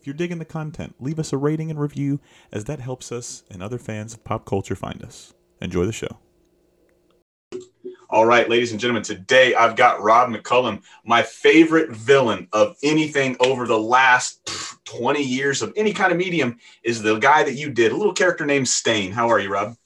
If you're digging the content, leave us a rating and review as that helps us and other fans of pop culture find us. Enjoy the show. All right, ladies and gentlemen, today I've got Rob McCollum, my favorite villain of anything over the last 20 years of any kind of medium is the guy that you did, a little character named Stain. How are you, Rob?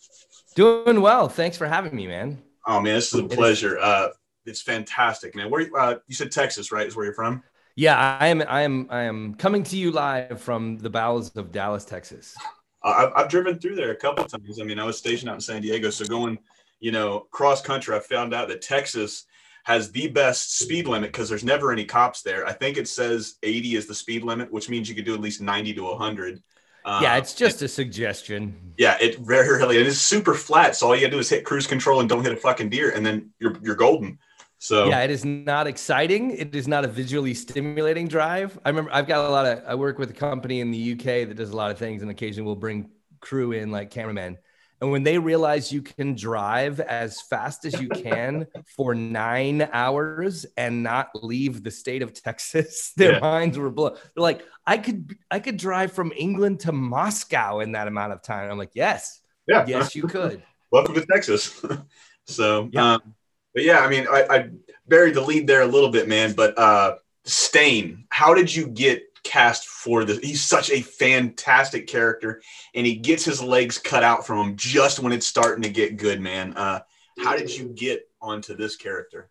Doing well. Thanks for having me, man. Oh man, this is a pleasure. Uh, it's fantastic, man. Where uh, you said Texas, right? Is where you're from? Yeah, I am. I am. I am coming to you live from the bowels of Dallas, Texas. I've, I've driven through there a couple times. I mean, I was stationed out in San Diego, so going, you know, cross country, I found out that Texas has the best speed limit because there's never any cops there. I think it says 80 is the speed limit, which means you could do at least 90 to 100. yeah, it's um, just and, a suggestion. Yeah, it very really it is super flat. So all you gotta do is hit cruise control and don't hit a fucking deer, and then you're you're golden. So yeah, it is not exciting. It is not a visually stimulating drive. I remember I've got a lot of I work with a company in the UK that does a lot of things, and occasionally we'll bring crew in like cameramen. And when they realize you can drive as fast as you can for nine hours and not leave the state of Texas, their yeah. minds were blown. They're like, I could I could drive from England to Moscow in that amount of time. I'm like, yes, yeah, yes, you could. Welcome to Texas. so yeah. Um, but yeah, I mean, I, I, buried the lead there a little bit, man. But uh, Stain, how did you get cast for this? He's such a fantastic character, and he gets his legs cut out from him just when it's starting to get good, man. Uh, how did you get onto this character?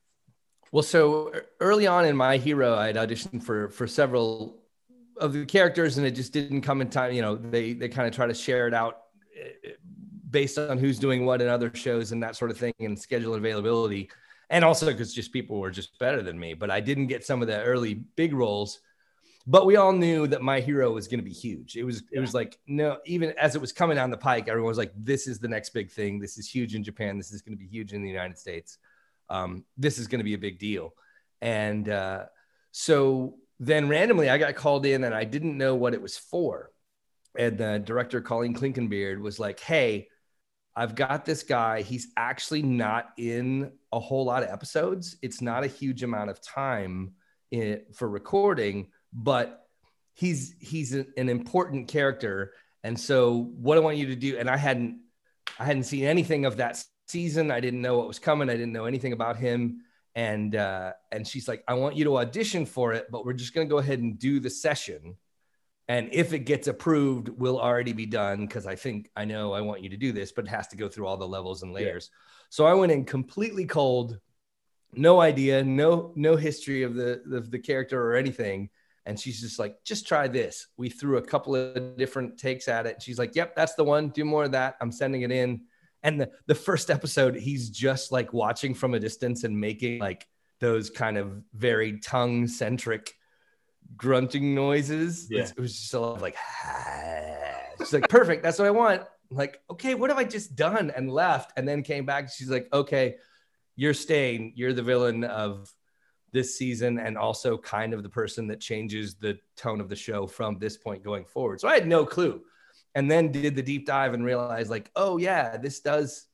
Well, so early on in my hero, I had auditioned for for several of the characters, and it just didn't come in time. You know, they they kind of try to share it out based on who's doing what in other shows and that sort of thing and schedule availability. And also because just people were just better than me but i didn't get some of the early big roles. But we all knew that my hero was going to be huge. It was it was like no even as it was coming down the pike everyone was like this is the next big thing. This is huge in japan. This is going to be huge in the united states. Um, this is going to be a big deal. And uh, so then randomly i got called in and i didn't know what it was for. And the director colleen clinkenbeard was like hey I've got this guy. He's actually not in a whole lot of episodes. It's not a huge amount of time in, for recording, but he's he's a, an important character. And so, what I want you to do, and I hadn't I hadn't seen anything of that season. I didn't know what was coming. I didn't know anything about him. And uh, and she's like, I want you to audition for it, but we're just gonna go ahead and do the session and if it gets approved, will already be done because I think I know I want you to do this, but it has to go through all the levels and layers. Yeah. So I went in completely cold, no idea, no no history of the, of the character or anything. And she's just like, just try this. We threw a couple of different takes at it. She's like, yep, that's the one. Do more of that. I'm sending it in. And the, the first episode, he's just like watching from a distance and making like those kind of very tongue centric grunting noises. Yeah. It was just a lot of like, she's like, perfect. That's what I want. I'm like, okay, what have I just done? And left and then came back. She's like, okay, you're Stain. You're the villain of this season and also kind of the person that changes the tone of the show from this point going forward. So I had no clue. And then did the deep dive and realized, like, oh, yeah, this does,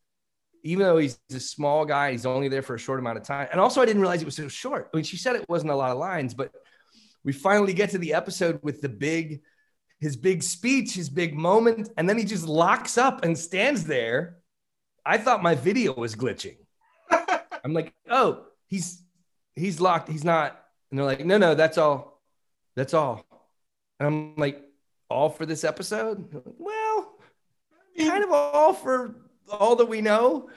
even though he's a small guy, he's only there for a short amount of time. And also, I didn't realize it was so short. I mean, she said it wasn't a lot of lines, but we finally get to the episode with the big his big speech his big moment and then he just locks up and stands there. I thought my video was glitching. I'm like oh he's he's locked he's not. And they're like no no that's all that's all. And i'm like all for this episode? Well kind of all for all that we know.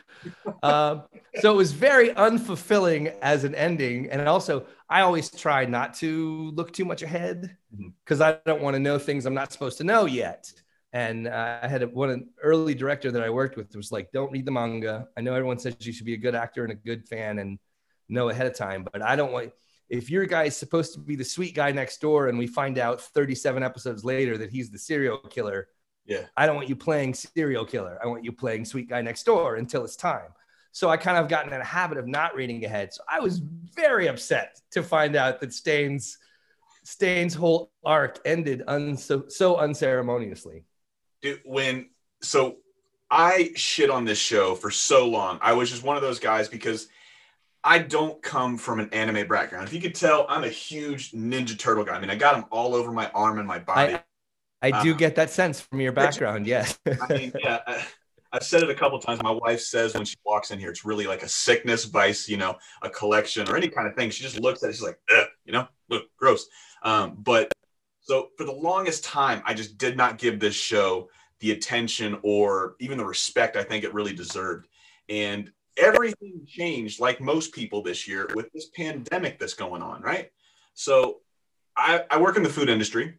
Uh, so it was very unfulfilling as an ending. And also, I always try not to look too much ahead because mm-hmm. I don't want to know things I'm not supposed to know yet. And uh, I had a, one an early director that I worked with was like, "Don't read the manga. I know everyone says you should be a good actor and a good fan and know ahead of time, but I don't want if your guy is supposed to be the sweet guy next door and we find out 37 episodes later that he's the serial killer, Yeah. I don't want you playing serial killer. I want you playing sweet guy next door until it's time. So I kind of gotten in a habit of not reading ahead. So I was very upset to find out that Stain's Stain's whole arc ended un, so, so unceremoniously. Dude, when so I shit on this show for so long. I was just one of those guys because I don't come from an anime background. If you could tell, I'm a huge Ninja Turtle guy. I mean, I got them all over my arm and my body. I, I do Uh, get that sense from your background. Yes. I mean, yeah, I, I've said it a couple times. My wife says when she walks in here, it's really like a sickness vice, you know, a collection or any kind of thing. She just looks at it, she's like, Ugh, you know, look, gross. Um, but so for the longest time, I just did not give this show the attention or even the respect I think it really deserved. And everything changed, like most people this year, with this pandemic that's going on, right? So I, I work in the food industry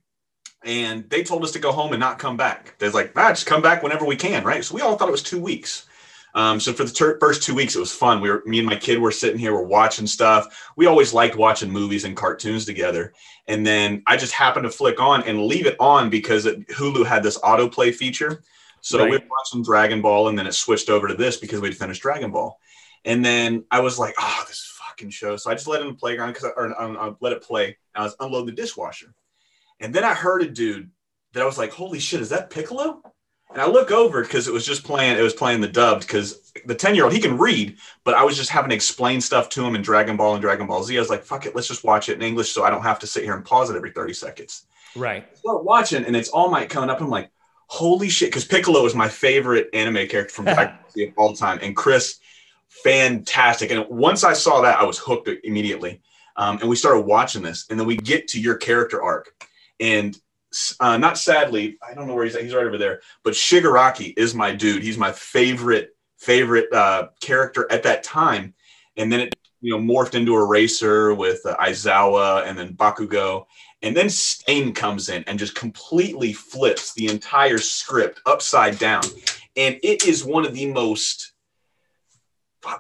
and they told us to go home and not come back. They're like, ah, just come back whenever we can, right? So we all thought it was two weeks. Um, so for the ter- first two weeks, it was fun. We were, me and my kid were sitting here, we're watching stuff. We always liked watching movies and cartoons together. And then I just happened to flick on and leave it on because it, Hulu had this autoplay feature. So we Right. were watching Dragon Ball, and then it switched over to this because we'd finished Dragon Ball. And then I was like, oh, this fucking show. So I just let it in the playground because I, or, um, I let it play. I was unload the dishwasher. And then I heard a dude that I was like, holy shit, is that Piccolo? And I look over because it was just playing, it was playing the dubbed because the 10 year old, he can read, but I was just having to explain stuff to him in Dragon Ball and Dragon Ball Z. I was like, fuck it, let's just watch it in English so I don't have to sit here and pause it every 30 seconds. right. I start watching and it's All Might coming up. I'm like, holy shit, because Piccolo is my favorite anime character from Dragon Ball Z of all time. And Chris, fantastic. And once I saw that, I was hooked immediately. Um, and we started watching this. And then we get to your character arc. And uh, not sadly, I don't know where he's at. He's right over there. But Shigaraki is my dude. He's my favorite, favorite uh, character at that time. And then it, you know, morphed into a racer with uh, Aizawa and then Bakugo. And then Stain comes in and just completely flips the entire script upside down. And it is one of the most,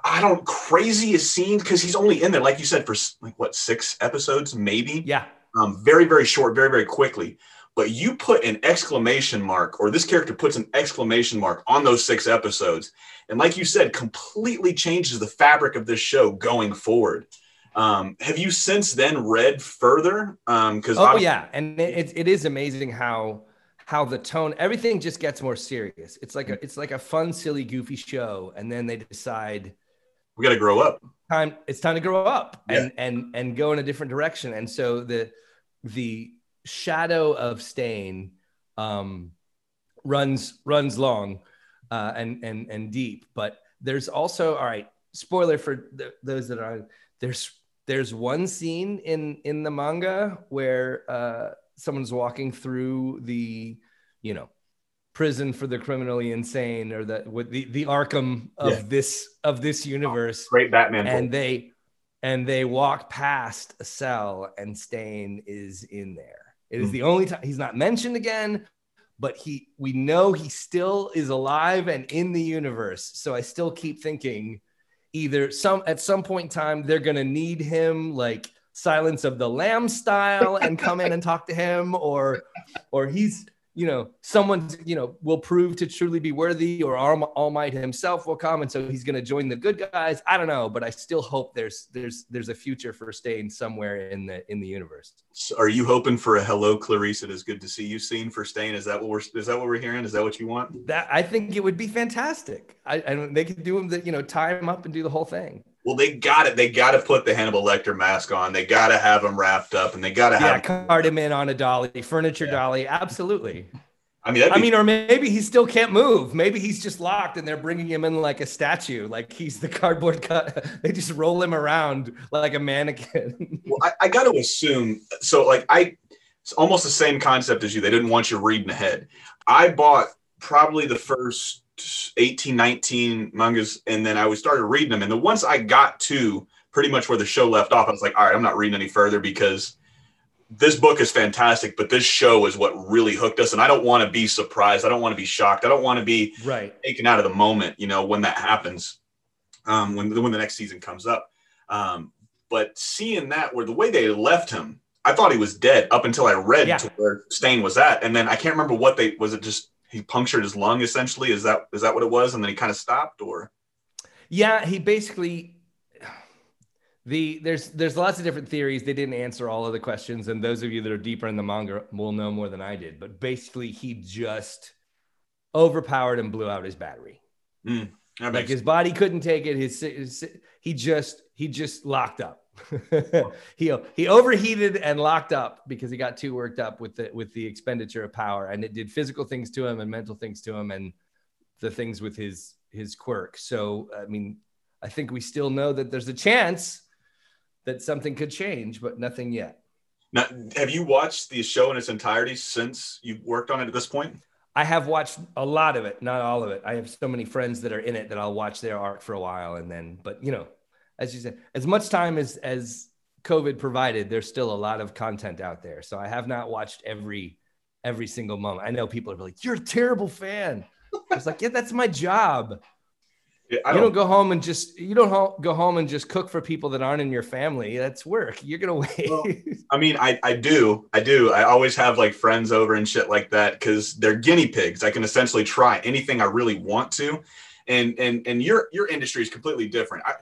I don't, craziest scenes because he's only in there, like you said, for like what, six episodes, maybe? Yeah. Um, very, very short, very, very quickly. But you put an exclamation mark, or this character puts an exclamation mark on those six episodes. And like you said, completely changes the fabric of this show going forward. Um, have you since then read further? Because Oh yeah, and it, it, it is amazing how how the tone everything just gets more serious. It's like a it's like a fun, silly, goofy show, and then they decide we got to grow up. time it's time to grow up Yeah. and and and go in a different direction. And so the the shadow of Stain um, runs runs long uh, and and and deep, but there's also all right. Spoiler for th- those that are there's there's one scene in in the manga where uh, someone's walking through the you know prison for the criminally insane or the with the the Arkham of Yeah. this of this universe Great Batman. and book. they and they walk past a cell and Stain is in there. It is Hmm. the only time he's not mentioned again, but he we know he still is alive and in the universe. So I still keep thinking either some at some point in time they're gonna need him like Silence of the Lamb style and come in and talk to him, or or he's you know someone you know will prove to truly be worthy, or Might himself will come, and so he's gonna join the good guys. I don't know, but I still hope there's there's there's a future for Stain somewhere in the in the universe. So are you hoping for a hello, Clarice? It is good to see you scene for Stain. Is that what we're is that what we're hearing? Is that what you want? That I think it would be fantastic. I and they could do him the you know tie him up and do the whole thing. Well, they got it. They got to put the Hannibal Lecter mask on. They got to have him wrapped up, and they got to Yeah, have. cart him in on a dolly, furniture Yeah. dolly. Absolutely. I mean, that'd I mean, or maybe he still can't move. Maybe he's just locked and they're bringing him in like a statue, like he's the cardboard cut. They just roll him around like a mannequin. Well, I, I got to assume. So, like, I it's almost the same concept as you. They didn't want you reading ahead. I bought probably the first 18, 19 mangas, and then I was started reading them. And then once I got to pretty much where the show left off, I was like, all right, I'm not reading any further because this book is fantastic, but this show is what really hooked us. And I don't want to be surprised. I don't want to be shocked. I don't want to be right. taken out of the moment, you know, when that happens, um, when when the next season comes up. Um, But seeing that, where the way they left him, I thought he was dead up until I read Yeah. to where Stain was at, and then I can't remember what they was. It just he punctured his lung essentially. Is that is that what it was? And then he kind of stopped, or Yeah, he basically the there's there's lots of different theories. They didn't answer all of the questions, and those of you that are deeper in the manga will know more than I did. But basically, he just overpowered and blew out his battery. Hmm, that Like makes his body couldn't take it. His, his he just he just locked up. he he overheated and locked up because he got too worked up with the with the expenditure of power, and it did physical things to him and mental things to him, and the things with his his quirk. So I mean, I think we still know that there's a chance that something could change, but nothing yet. Now, have you watched the show in its entirety since you worked on it at this point? I have watched a lot of it, not all of it. I have so many friends that are in it that I'll watch their arc for a while and then, but you know, as you said, as much time as as COVID provided, there's still a lot of content out there. So I have not watched every every single moment. I know people are like, "You're a terrible fan." I was like, "Yeah, that's my job." Yeah, I you don't, don't go home and just you don't ho- go home and just cook for people that aren't in your family. That's work. You're gonna wait. Well, I mean, I, I do. I do. I always have like friends over and shit like that because they're guinea pigs. I can essentially try anything I really want to. And and and your your industry is completely different. I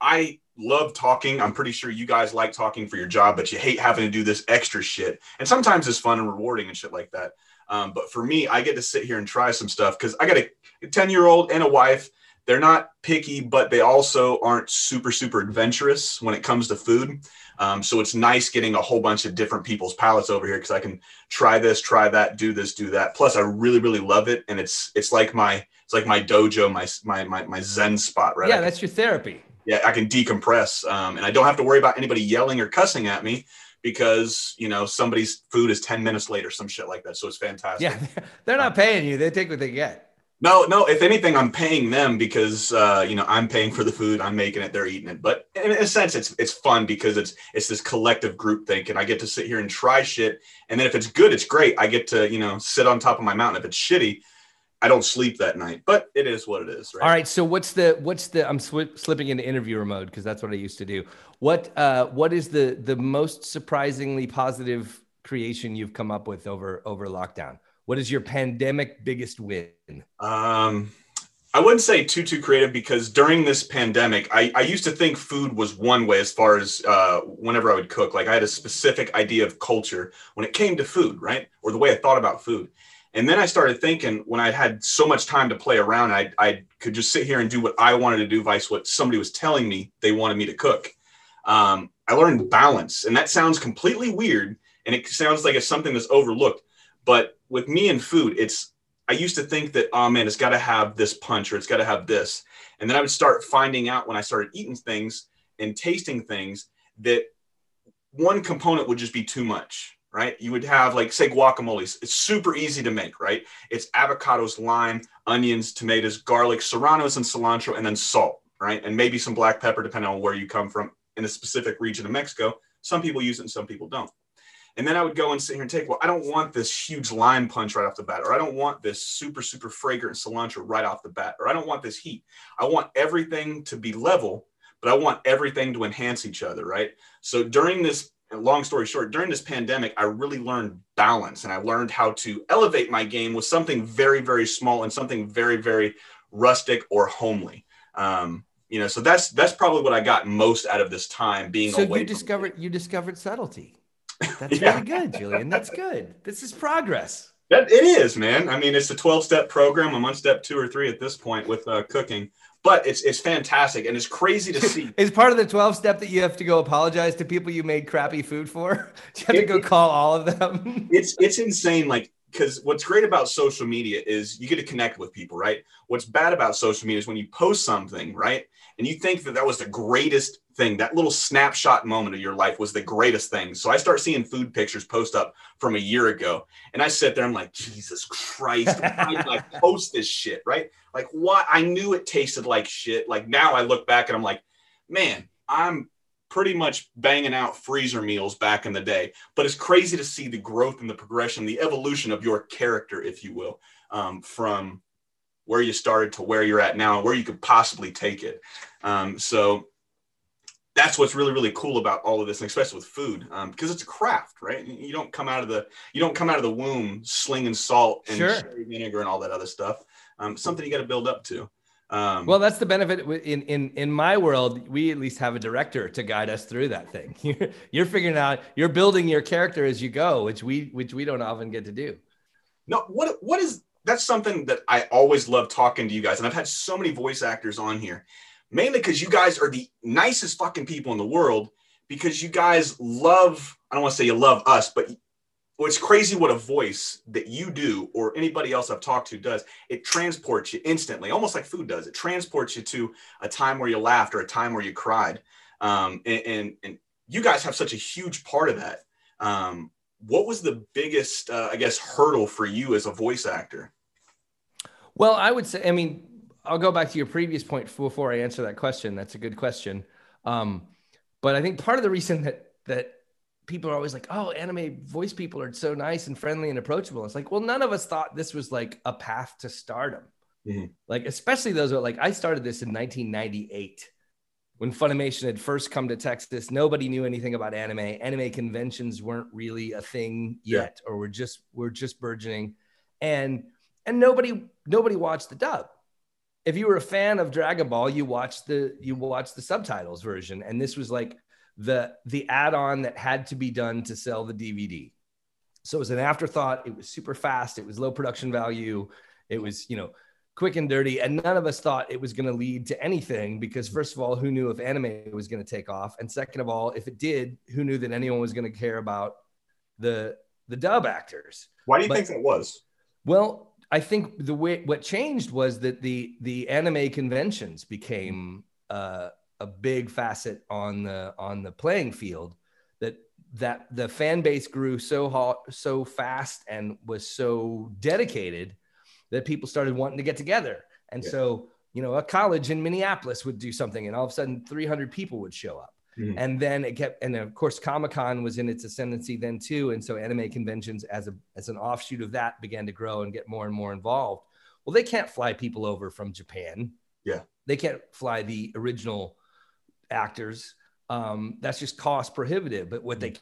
I love talking. I'm pretty sure you guys like talking for your job, but you hate having to do this extra shit. And sometimes it's fun and rewarding and shit like that. Um, but for me, I get to sit here and try some stuff because I got a 10 year old and a wife. They're not picky, but they also aren't super, super adventurous when it comes to food. Um, so it's nice getting a whole bunch of different people's palates over here because I can try this, try that, do this, do that. Plus, I really, really love it, and it's it's like my it's like my dojo, my my my, my zen spot, right? Yeah, that's your therapy. Yeah, I can decompress, um, and I don't have to worry about anybody yelling or cussing at me because you know somebody's food is ten minutes late or some shit like that. So it's fantastic. Yeah, they're not paying you. They take what they get. No, no. If anything, I'm paying them because uh, you know I'm paying for the food. I'm making it. They're eating it. But in a sense, it's it's fun because it's it's this collective group think, and I get to sit here and try shit. And then if it's good, it's great. I get to you know sit on top of my mountain. If it's shitty, I don't sleep that night. But it is what it is. Right. All right. So what's the what's the I'm swi slipping into interviewer mode because that's what I used to do. What uh what is the the most surprisingly positive creation you've come up with over over lockdown? What is your pandemic biggest win? Um, I wouldn't say too too creative because during this pandemic, I, I used to think food was one way as far as uh, whenever I would cook. Like I had a specific idea of culture when it came to food, right, or the way I thought about food. And then I started thinking when I had so much time to play around, I I could just sit here and do what I wanted to do, vice what somebody was telling me they wanted me to cook. Um, I learned balance, and that sounds completely weird, and it sounds like it's something that's overlooked. But with me and food, it's I used to think that, oh man, it's got to have this punch or it's got to have this. And then I would start finding out when I started eating things and tasting things that one component would just be too much, right? You would have, like, say, guacamole. It's super easy to make, right? It's avocados, lime, onions, tomatoes, garlic, serranos, and cilantro, and then salt, right? And maybe some black pepper, depending on where you come from in a specific region of Mexico. Some people use it and some people don't. And then I would go and sit here and take, well, I don't want this huge lime punch right off the bat, or I don't want this super, super fragrant cilantro right off the bat, or I don't want this heat. I want everything to be level, but I want everything to enhance each other, right? So during this, long story short, during this pandemic, I really learned balance and I learned how to elevate my game with something very, very small and something very, very rustic or homely. Um, you know, so that's that's probably what I got most out of this time being So away. you discovered you discovered subtlety. That's Yeah. really good, Julian. That's good. This is progress. That it is, man. I mean, it's a 12 step program. I'm on step two or three at this point with uh, cooking, but it's it's fantastic and it's crazy to see. Is part of the 12 step that you have to go apologize to people you made crappy food for? Do you have to go call all of them? it's it's insane. Like because what's great about social media is you get to connect with people, right? What's bad about social media is when you post something, right, and you think that that was the greatest thing. That little snapshot moment of your life was the greatest thing. So I start seeing food pictures post up from a year ago, and I sit there. I'm like, Jesus Christ, why did I post this shit, right? Like, what? I knew it tasted like shit. Like now I look back and I'm like, man, I'm pretty much banging out freezer meals back in the day. But it's crazy to see the growth and the progression, the evolution of your character, if you will, um, from where you started to where you're at now and where you could possibly take it. Um, so that's what's really really cool about all of this, and especially with food, because um, it's a craft, right? You don't come out of the you don't come out of the womb slinging salt and sure. vinegar and all that other stuff. Um, something you got to build up to. Um, well, that's the benefit in in in my world. We at least have a director to guide us through that thing. You're, you're figuring out, you're building your character as you go, which we which we don't often get to do. No, what what is that's something that I always love talking to you guys, and I've had so many voice actors on here, mainly because you guys are the nicest fucking people in the world. Because you guys love, I don't want to say you love us, but well, it's crazy what a voice that you do or anybody else I've talked to does. It transports you instantly, almost like food does. It transports you to a time where you laughed or a time where you cried. Um, and, and, and you guys have such a huge part of that. Um, what was the biggest, uh, I guess, hurdle for you as a voice actor? Well, I would say, I mean, I'll go back to your previous point before I answer that question. That's a good question. Um, but I think part of the reason that that people are always like, oh, anime voice people are so nice and friendly and approachable. It's like, well, none of us thought this was like a path to stardom. Mm-hmm. Like, especially those are like, I started this in 1998 when Funimation had first come to Texas. Nobody knew anything about anime. Anime conventions weren't really a thing yet, yeah. or we're just, we're just burgeoning. And, and nobody, nobody watched the dub. If you were a fan of Dragon Ball, you watched the, you watched the subtitles version. And this was like, the the add-on that had to be done to sell the DVD. So it was an afterthought. It was super fast. It was low production value. It was, you know, quick and dirty. And none of us thought it was going to lead to anything because, first of all, who knew if anime was going to take off? And second of all, if it did, who knew that anyone was going to care about the the dub actors? Why do you but, think that was? Well, I think the way what changed was that the the anime conventions became uh, a big facet on the on the playing field that that the fan base grew so hot so fast and was so dedicated that people started wanting to get together. And yeah. so you know a college in minneapolis would do something and all of a sudden 300 people would show up. Mm-hmm. and then it kept and of course comic-con was in its ascendancy then too. And so anime conventions as a as an offshoot of that began to grow and get more and more involved. Well they can't fly people over from japan. Yeah. They can't fly the original actors. Um, that's just cost prohibitive. But what they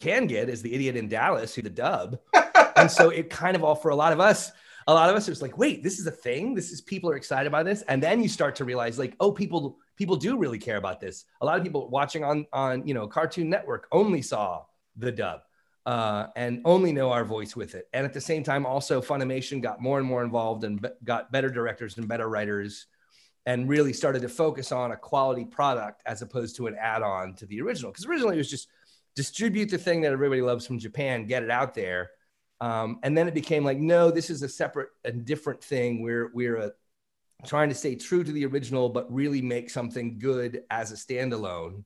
can get is the idiot in Dallas who the dub. and so it kind of all for a lot of us, a lot of us, it was like, wait, this is a thing. This is people are excited by this. And then you start to realize, like, oh, people, people do really care about this. A lot of people watching on on you know Cartoon Network only saw the dub. Uh, and only know our voice with it. And at the same time, also Funimation got more and more involved and be- got better directors and better writers and really started to focus on a quality product as opposed to an add-on to the original. Because originally it was just distribute the thing that everybody loves from Japan, get it out there. Um, and then it became like, no, this is a separate and different thing. We're we're a, trying to stay true to the original, but really make something good as a standalone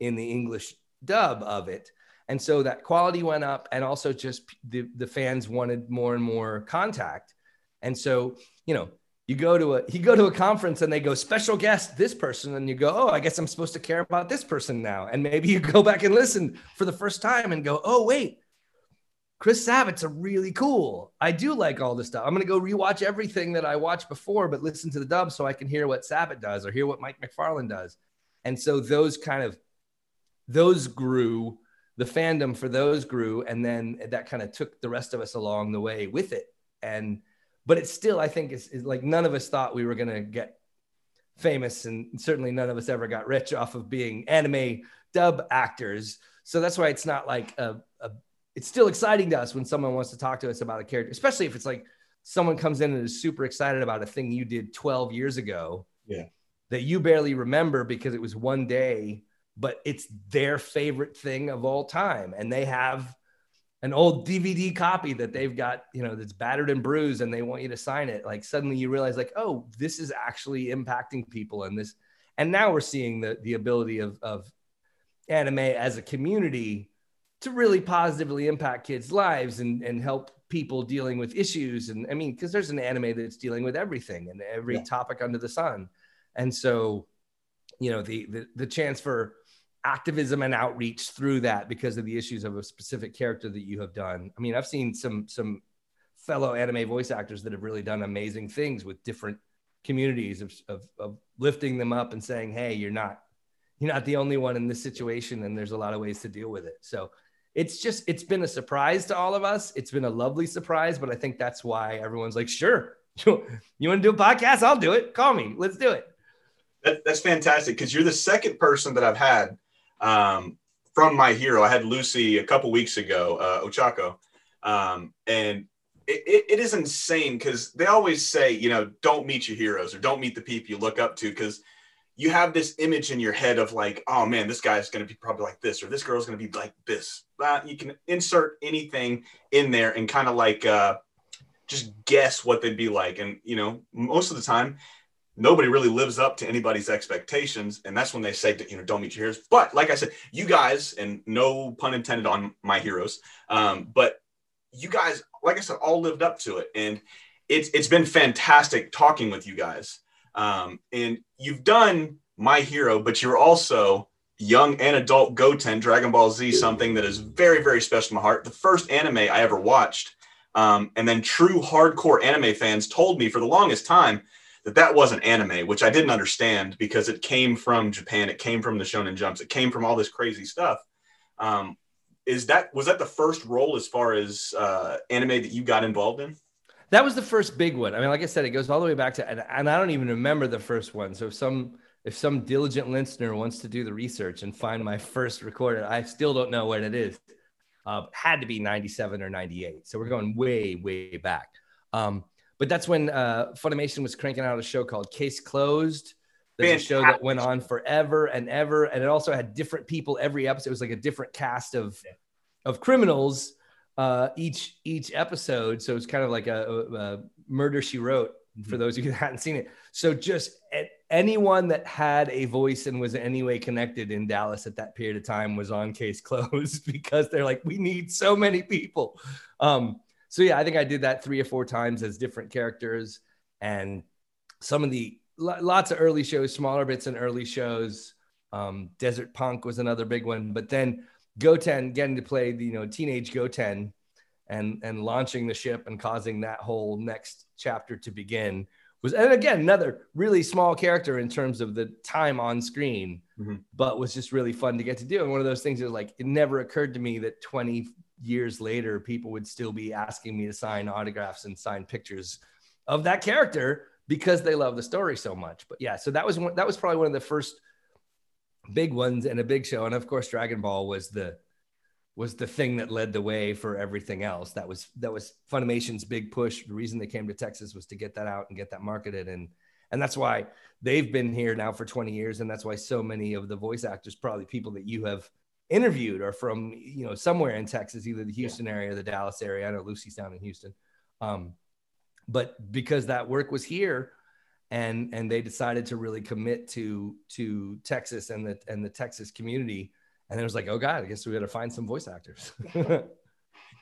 in the English dub of it. And so that quality went up, and also just the the fans wanted more and more contact. And so, you know, you go to a you go to a conference and they go special guest this person. And you go oh i guess i'm supposed to care about this person now. And maybe you go back and listen for the first time and go oh wait chris sabat's a really cool. I do like all this stuff. I'm going to go rewatch everything that i watched before but listen to the dub so i can hear what sabat does or hear what mike mcfarland does. And so those kind of those grew the fandom for those grew and then that kind of took the rest of us along the way with it. And but it's still, I think, is like none of us thought we were going to get famous, and certainly none of us ever got rich off of being anime dub actors. So that's why it's not like a, a it's still exciting to us when someone wants to talk to us about a character, especially if it's like someone comes in and is super excited about a thing you did 12 years ago. Yeah. That you barely remember because it was one day, but it's their favorite thing of all time. And they have an old DVD copy that they've got, you know, that's battered and bruised and they want you to sign it. Like suddenly you realize like, oh, this is actually impacting people and this and now we're seeing the the ability of of anime as a community to really positively impact kids' lives and and help people dealing with issues and I mean because there's an anime that's dealing with everything and every yeah. topic under the sun. And so, you know, the the the chance for activism and outreach through that because of the issues of a specific character that you have done. I mean, I've seen some some fellow anime voice actors that have really done amazing things with different communities of, of, of lifting them up and saying, hey, you're not you're not the only one in this situation, and there's a lot of ways to deal with it. So it's just it's been a surprise to all of us. It's been a lovely surprise, but I think that's why everyone's like, sure, you, want to do a podcast? I'll do it. Call me. Let's do it. That, that's fantastic because you're the second person that I've had um, from my hero. I had Lucy a couple weeks ago, uh, Ochako, um, and it, it, it is insane because they always say, you know, don't meet your heroes or don't meet the people you look up to because you have this image in your head of like, oh man, this guy's going to be probably like this, or this girl's going to be like this. Uh, you can insert anything in there and kind of like uh, just guess what they'd be like. And, you know, most of the time, nobody really lives up to anybody's expectations. And that's when they say, you know, don't meet your heroes. But like I said, you guys, and no pun intended on my heroes, um, but you guys, like I said, all lived up to it. And it's, it's been fantastic talking with you guys. Um, and you've done My Hero, but you're also young and adult Goten Dragon Ball Z, something that is very, very special to my heart. The first anime I ever watched. Um, and then true hardcore anime fans told me for the longest time that that wasn't anime, which I didn't understand because it came from Japan, it came from the Shonen Jumps, it came from all this crazy stuff. Um, is that was that the first role as far as uh, anime that you got involved in? That was the first big one. I mean, like I said, it goes all the way back to, and, and I don't even remember the first one. So if some if some diligent listener wants to do the research and find my first recorded, I still don't know what it is. Uh, had to be 97 or 98. So we're going way, way back. Um, but that's when uh, Funimation was cranking out a show called Case Closed. There's a show that went on forever and ever, and it also had different people every episode. It was like a different cast of of criminals uh, each each episode. So it's kind of like a, a, a Murder She Wrote for mm-hmm. those of you that hadn't seen it. So just anyone that had a voice and was in any way connected in Dallas at that period of time was on Case Closed because they're like, we need so many people. Um, so yeah, I think I did that three or four times as different characters, and some of the lots of early shows, smaller bits in early shows. Um, Desert Punk was another big one, but then Goten getting to play the you know teenage Goten and and launching the ship and causing that whole next chapter to begin was and again another really small character in terms of the time on screen mm-hmm. but was just really fun to get to do and one of those things is like it never occurred to me that 20 years later, people would still be asking me to sign autographs and sign pictures of that character because they love the story so much. But yeah, so that was one, that was probably one of the first big ones and a big show. And of course, Dragon Ball was the was the thing that led the way for everything else. That was that was Funimation's big push. The reason they came to Texas was to get that out and get that marketed and and that's why they've been here now for 20 years and that's why so many of the voice actors probably people that you have interviewed are from you know somewhere in Texas, either the Houston yeah. area or the Dallas area. I know Lucy's down in Houston, um, but because that work was here, and and they decided to really commit to to Texas and the and the Texas community, and it was like, oh god, I guess we got to find some voice actors.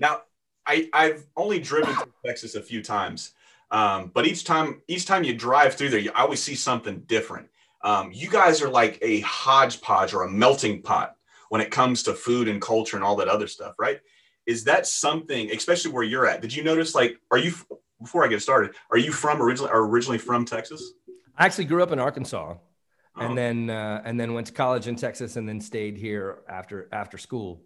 now, I I've only driven to Texas a few times. Um, but each time, each time you drive through there, you always see something different. Um, you guys are like a hodgepodge or a melting pot when it comes to food and culture and all that other stuff, right? Is that something, especially where you're at? Did you notice, like, are you, before I get started, are you from originally, are originally from Texas? I actually grew up in Arkansas and oh. then, uh, and then went to college in Texas and then stayed here after, after school.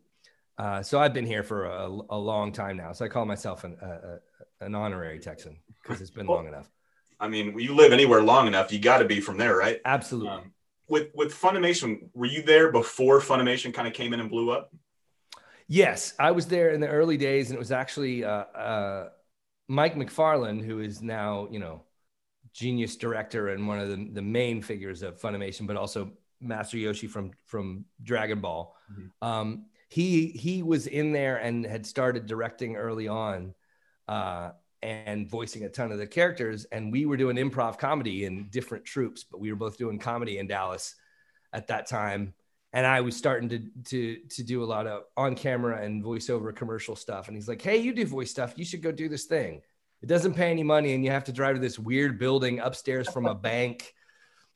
Uh, so I've been here for a, a, long time now. So I call myself an, a, an honorary Texan because it's been well, long enough. I mean, you live anywhere long enough, you got to be from there, right? Absolutely. Um, with with Funimation, were you there before Funimation kind of came in and blew up? Yes, I was there in the early days, and it was actually uh, uh, Mike McFarland, who is now you know genius director and one of the, the main figures of Funimation, but also Master Roshi from from Dragon Ball. Mm-hmm. Um, he he was in there and had started directing early on. Uh, and voicing a ton of the characters. And we were doing improv comedy in different troupes, but we were both doing comedy in Dallas at that time. And I was starting to to to do a lot of on camera and voiceover commercial stuff. And he's like, "Hey, you do voice stuff. You should go do this thing. It doesn't pay any money, and you have to drive to this weird building upstairs from a bank."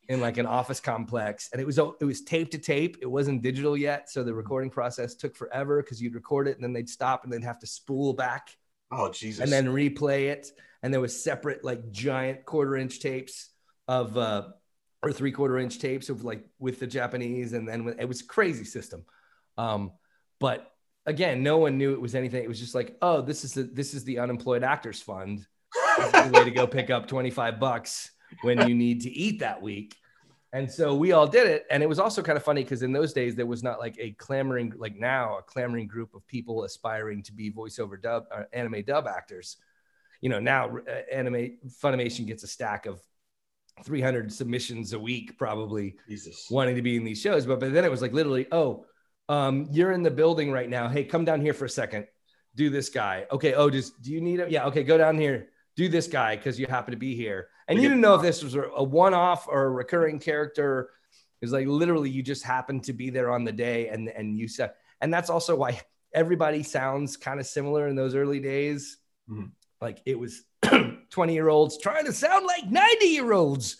in like an office complex and it was it was tape to tape it wasn't digital yet so the recording process took forever because you'd record it and then they'd stop and they'd have to spool back Oh Jesus! And then replay it, and there was separate like giant quarter inch tapes of uh, or three quarter inch tapes of like with the Japanese, and then it was crazy system. Um, but again, no one knew it was anything. It was just like, oh, this is the this is the unemployed actors fund. the way to go pick up 25 bucks when you need to eat that week. And so we all did it. And it was also kind of funny because in those days, there was not like a clamoring, like now, a clamoring group of people aspiring to be voiceover dub, uh, anime dub actors. You know, now uh, anime Funimation gets a stack of 300 submissions a week, probably Jesus. wanting to be in these shows. But, but then it was like literally, oh, um, you're in the building right now. Hey, come down here for a second. Do this guy. Okay. Oh, just do you need it? Yeah. Okay. Go down here. Do this guy because you happen to be here. And you didn't know if this was a one off or a recurring character. It was like literally you just happened to be there on the day and, and you said, and that's also why everybody sounds kind of similar in those early days. Mhm. Like it was 20 year olds trying to sound like 90 year olds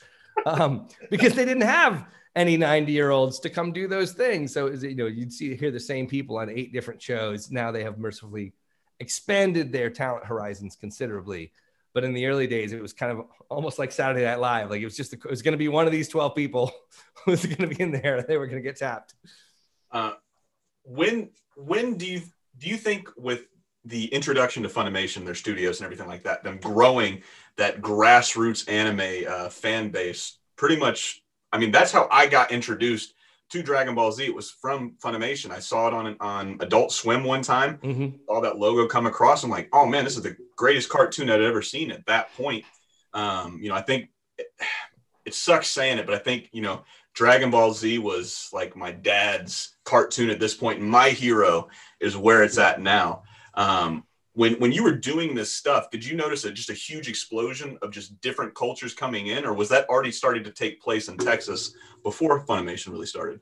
um, because they didn't have any 90 year olds to come do those things. So, is you know, you'd see hear the same people on eight different shows. Now they have mercifully expanded their talent horizons considerably. But in the early days, it was kind of almost like Saturday Night Live. Like it was just, it was going to be one of these 12 people who was going to be in there. They were going to get tapped. Uh, when when do you do you think with the introduction to Funimation, their studios and everything like that, them growing that grassroots anime uh, fan base, pretty much. I mean, that's how I got introduced to Dragon Ball Z. It was from Funimation. I saw it on on Adult Swim one time. Mm-hmm. Saw that logo come across. I'm like, oh man, this is the greatest cartoon I'd ever seen at that point. Um, you know, I think it, it sucks saying it, but I think you know Dragon Ball Z was like my dad's cartoon at this point. My hero is where it's at now. Um, when when you were doing this stuff, did you notice a, just a huge explosion of just different cultures coming in, or was that already starting to take place in Texas before Funimation really started?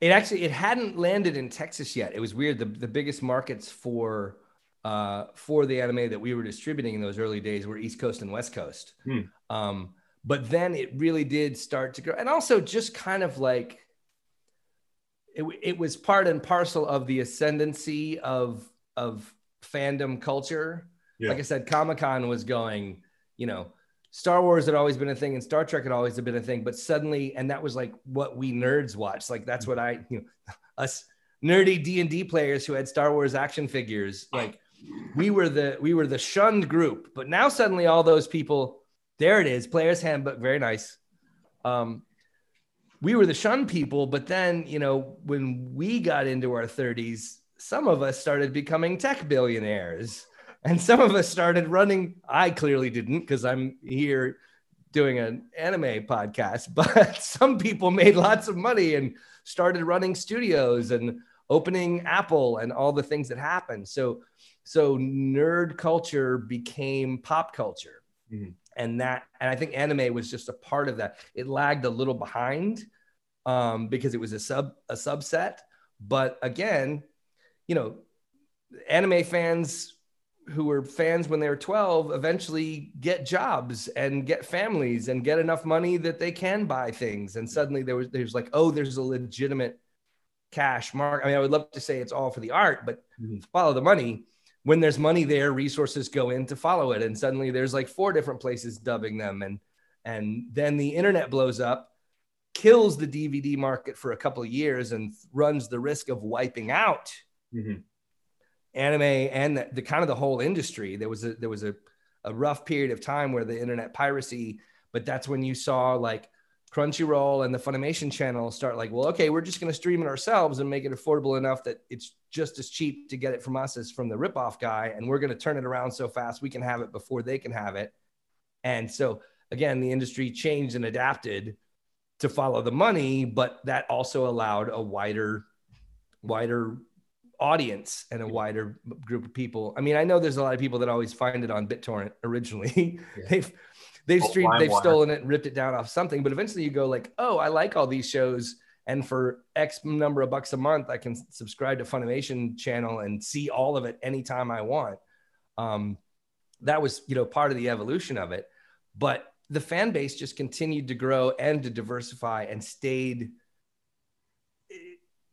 It actually it hadn't landed in Texas yet. It was weird. The, the biggest markets for uh, for the anime that we were distributing in those early days were East Coast and West Coast. Hmm. Um, but then it really did start to grow, and also just kind of like it, it was part and parcel of the ascendancy of of fandom culture. Yeah. Like I said, Comic Con was going, you know, Star Wars had always been a thing and Star Trek had always been a thing, but suddenly, and that was like what we nerds watched. Like that's what I, you know, us nerdy D and D players who had Star Wars action figures. Like we were the we were the shunned group, but now suddenly all those people, there it is, player's handbook, very nice. Um, we were the shunned people, but then you know when we got into our 30s, some of us started becoming tech billionaires. And some of us started running i clearly didn't because i'm here doing an anime podcast but some people made lots of money and started running studios and opening apple and all the things that happened. So so nerd culture became pop culture. Mhm. and that and i think anime was just a part of that. It lagged a little behind um, because it was a sub a subset. But again you know anime fans who were fans when they were 12 eventually get jobs and get families and get enough money that they can buy things. And suddenly there was there's like oh there's a legitimate cash mark. I mean i would love to say it's all for the art but Mhm. follow the money. When there's money there resources go in to follow it. And suddenly there's like four different places dubbing them. And and then the internet blows up kills the dvd market for a couple of years and runs the risk of wiping out Mm-hmm. anime and the, the kind of the whole industry. There was a there was a, a rough period of time where the internet piracy, but that's when you saw like Crunchyroll and the Funimation channel start like, well, okay, we're just going to stream it ourselves and make it affordable enough that it's just as cheap to get it from us as from the ripoff guy, and we're going to turn it around so fast we can have it before they can have it. And so again, the industry changed and adapted to follow the money, but that also allowed a wider wider audience and a wider group of people. I mean, I know there's a lot of people that always find it on BitTorrent originally. Yeah. they've they've Oh, streamed, they've LimeWire. stolen it, and ripped it down off something, but eventually you go like, oh, I like all these shows, and for X number of bucks a month, I can subscribe to Funimation channel and see all of it anytime I want. Um, that was you know part of the evolution of it, but the fan base just continued to grow and to diversify and stayed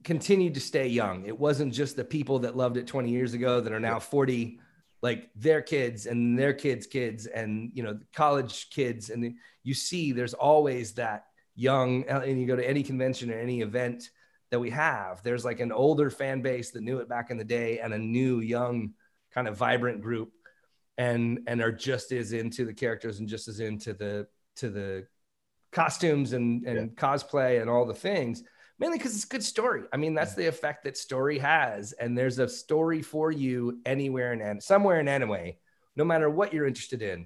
continued to stay young. It wasn't just the people that loved it 20 years ago that are now 40, like their kids and their kids' kids and you know college kids. And you see, there's always that young, uh, and you go to any convention or any event that we have, there's like an older fan base that knew it back in the day and a new, young, kind of vibrant group and and are just as into the characters and just as into the to the costumes and and yeah. cosplay and all the things mainly because it's a good story i mean that's the effect that story has and there's a story for you anywhere and somewhere in anime no matter what you're interested in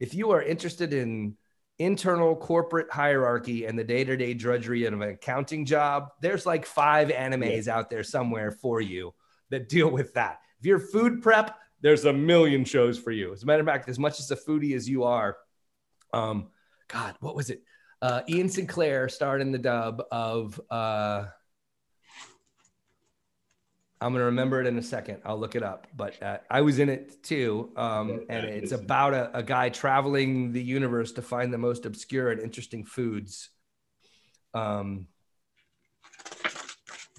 if you are interested in internal corporate hierarchy and the day-to-day drudgery of an accounting job there's like five animes yeah. out there somewhere for you that deal with that if you're food prep there's a million shows for you. As a matter of fact, as much as a foodie as you are, um, God, what was it? Uh, Ian Sinclair starred in the dub of. Uh, I'm gonna remember it in a second. I'll look it up, but uh, I was in it too, um, and it's about a, a, guy traveling the universe to find the most obscure and interesting foods. Um,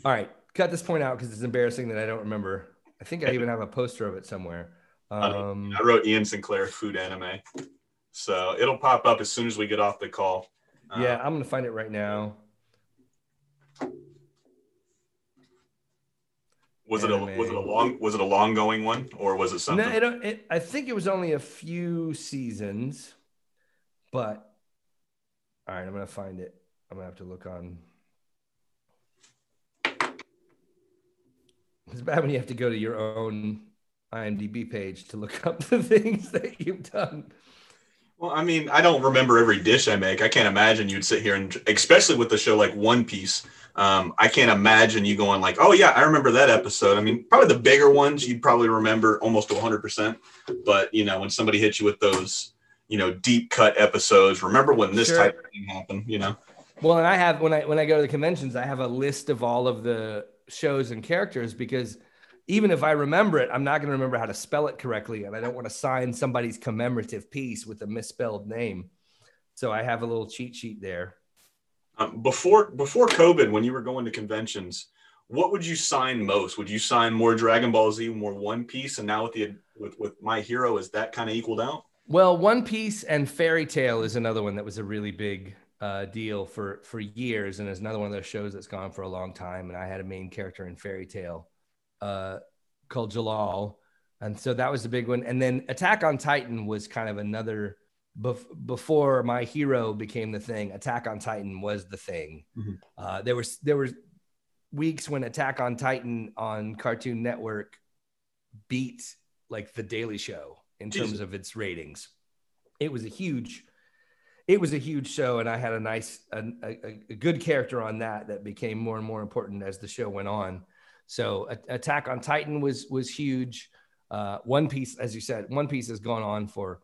all right, cut this point out because it's embarrassing that I don't remember. I think I even have a poster of it somewhere. Um, I wrote Ian Sinclair food anime, so it'll pop up as soon as we get off the call. Yeah, um, I'm gonna find it right now. Was anime. it a was it a long was it a long going one or was it something? No, it, it, I think it was only a few seasons, but all right, I'm gonna find it. I'm gonna have to look on It's bad when you have to go to your own IMDb page to look up the things that you've done. Well, I mean, I don't remember every dish I make. I can't imagine you'd sit here and, especially with the show like One Piece. Um, I can't imagine you going like, "Oh yeah, I remember that episode." I mean, probably the bigger ones you'd probably remember almost 100. percent But you know, when somebody hits you with those, you know, deep cut episodes, remember when this sure. type of thing happened? You know. Well, and I have when I when I go to the conventions, I have a list of all of the shows and characters because even if I remember it, I'm not going to remember how to spell it correctly. And I don't want to sign somebody's commemorative piece with a misspelled name. So I have a little cheat sheet there. Um, before before COVID, when you were going to conventions, what would you sign most? Would you sign more Dragon Ball Z, more One Piece, and now with the with with My Hero, is that kind of equaled out? Well, One Piece and Fairy Tail is another one that was a really big uh, deal for for years, and it's another one of those shows that's gone for a long time. And I had a main character in Fairy Tail uh, called Jellal, and so that was the big one. And then Attack on Titan was kind of another. Bef- before my hero became the thing, Attack on Titan was the thing. Mm-hmm. Uh, there was there was weeks when Attack on Titan on Cartoon Network beat like the Daily Show in Jesus. terms of its ratings. It was a huge it was a huge show and i had a nice a, a, a, good character on that that became more and more important as the show went on so attack on titan was was huge uh, one piece as you said one piece has gone on for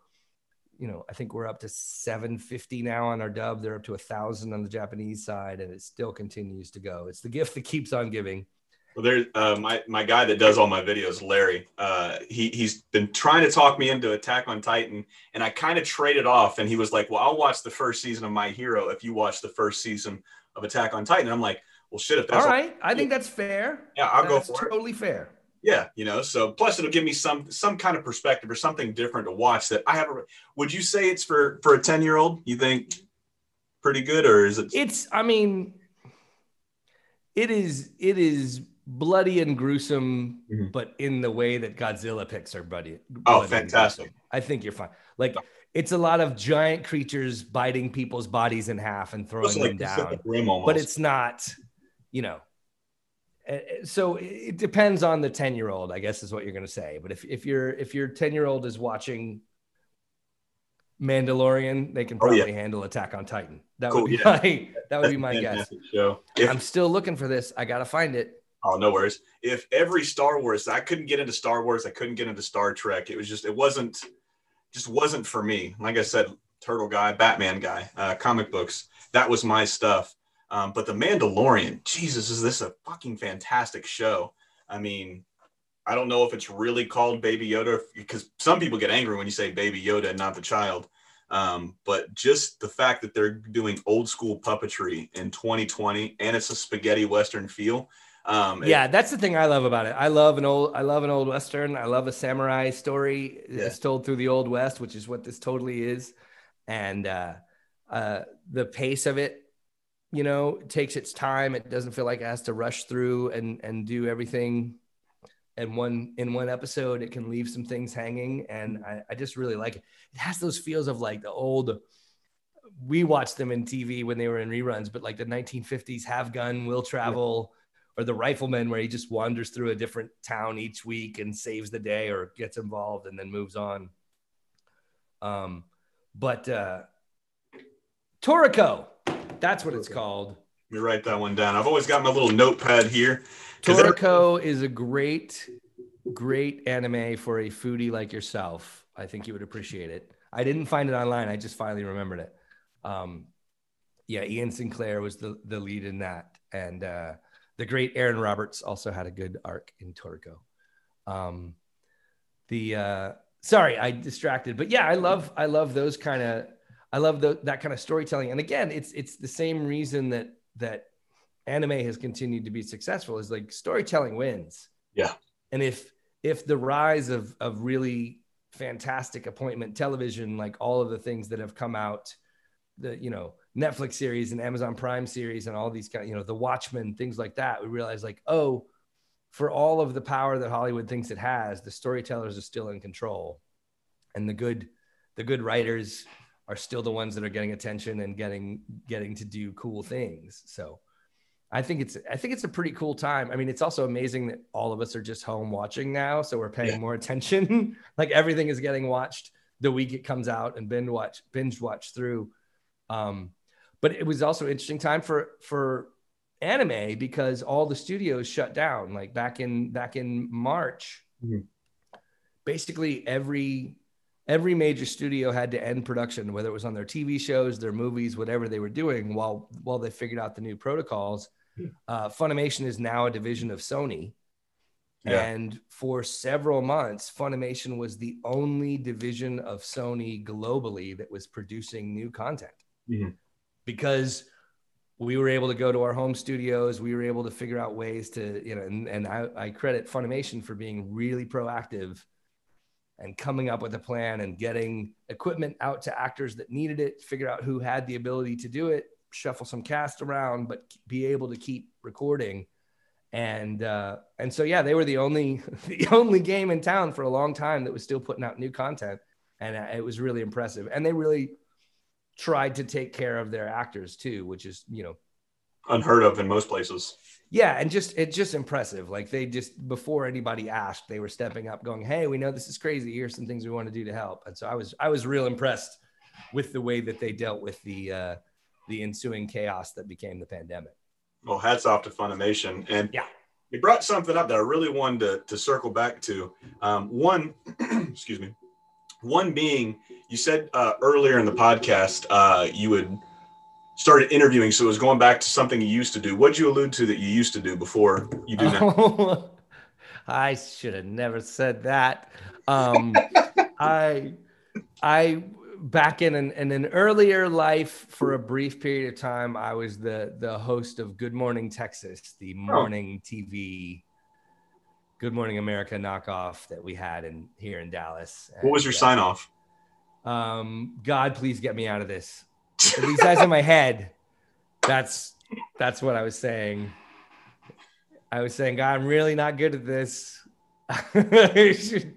you know i think we're up to 750 now on our dub they're up to a thousand on the japanese side and it still continues to go it's the gift that keeps on giving well, there's uh, my my guy that does all my videos, Larry. Uh, he he's been trying to talk me into Attack on Titan, and I kind of traded off. And he was like, "Well, I'll watch the first season of My Hero if you watch the first season of Attack on Titan." And I'm like, "Well, shit, if that's all right, I think that's fair. Yeah, I'll that's go for totally it. Totally fair. Yeah, you know. So plus, it'll give me some some kind of perspective or something different to watch that I have. Would you say it's for for a ten year old? You think pretty good, or is it? It's. I mean, it is. It is bloody and gruesome, mm-hmm. but in the way that Godzilla picks are bloody. Oh, fantastic! I think you're fine. Like it's a lot of giant creatures biting people's bodies in half and throwing like them down, but it's not, you know. So it depends on the ten year old, I guess, is what you're going to say. But if if your if your ten year old is watching Mandalorian, they can probably oh, yeah. handle Attack on Titan. That cool, would be yeah. my that would be my guess. Show. If, I'm still looking for this. I gotta find it. Oh, no worries. If every Star Wars, I couldn't get into Star Wars, I couldn't get into Star Trek. It was just, it wasn't, just wasn't for me. Like I said, Turtle guy, Batman guy, uh, comic books. That was my stuff. Um, but The Mandalorian, Jesus, is this a fucking fantastic show? I mean, I don't know if it's really called Baby Yoda because some people get angry when you say Baby Yoda and not the child. Um, but just the fact that they're doing old school puppetry in 2020 and it's a spaghetti western feel um, yeah, it, that's the thing I love about it. I love an old, I love an old western. I love a samurai story. Yeah. It's told through the old west, which is what this totally is, and uh, uh, the pace of it you know, takes its time. It doesn't feel like it has to rush through and and do everything And one in one episode. It can leave some things hanging, and I, I just really like it. It has those feels of like the old. We watched them in TV when they were in reruns, but like the 1950s Have Gun, Will Travel, or the Rifleman, where he just wanders through a different town each week and saves the day or gets involved and then moves on. Um, but uh, Toriko, that's what it's called. Let me write that one down. I've always got my little notepad here. Toriko is a great, great anime for a foodie like yourself. I think you would appreciate it. I didn't find it online. I just finally remembered it. Um, yeah, Ian Sinclair was the, the lead in that. And uh, the great Aaron Roberts also had a good arc in Toriko. Um, the uh, sorry, I distracted, but yeah, I love I love those kind of I love the, that kind of storytelling. And again, it's it's the same reason that that anime has continued to be successful is like storytelling wins. Yeah. And if if the rise of of really fantastic appointment television, like all of the things that have come out, the you know Netflix series and Amazon Prime series and all these kind, of, you know, The Watchmen, things like that, we realize like, oh, for all of the power that Hollywood thinks it has, the storytellers are still in control, and the good the good writers are still the ones that are getting attention and getting getting to do cool things. So I think it's I think it's a pretty cool time. I mean, it's also amazing that all of us are just home watching now, so we're paying Yeah. more attention. like everything is getting watched the week it comes out and binge watch binge watch through. Um, but it was also an interesting time for for anime because all the studios shut down. Like back in back in March, Mhm. basically every every major studio had to end production, whether it was on their TV shows, their movies, whatever they were doing, while while they figured out the new protocols. Uh, Funimation is now a division of Sony. Yeah. And for several months, Funimation was the only division of Sony globally that was producing new content Mhm. because we were able to go to our home studios. We were able to figure out ways to, you know, and, and I, I credit Funimation for being really proactive and coming up with a plan and getting equipment out to actors that needed it, figure out who had the ability to do it, shuffle some cast around, but be able to keep recording. And uh, and so yeah, they were the only the only game in town for a long time that was still putting out new content, and uh, it was really impressive. And they really tried to take care of their actors too, which is you know Unheard of in most places. yeah, and just it's just impressive. Like they just before anybody asked, they were stepping up, going, "Hey, we know this is crazy. Here's some things we want to do to help." And so I was I was real impressed with the way that they dealt with the uh, the ensuing chaos that became the pandemic. Well, hats off to Funimation. And Yeah. you brought something up that I really wanted to, to circle back to. Um, one, excuse me, one being you said uh, earlier in the podcast uh, you would started interviewing, so it was going back to something you used to do. What did you allude to that you used to do before you do now? I should have never said that. Um, I, I back in an, in an earlier life for a brief period of time, I was the the host of Good Morning Texas, the morning TV Good Morning America knockoff that we had in here in Dallas. What was your uh, sign off? um, God, please get me out of this. At least that's in my head. That's that's what I was saying. I was saying, God, I'm really not good at this. I should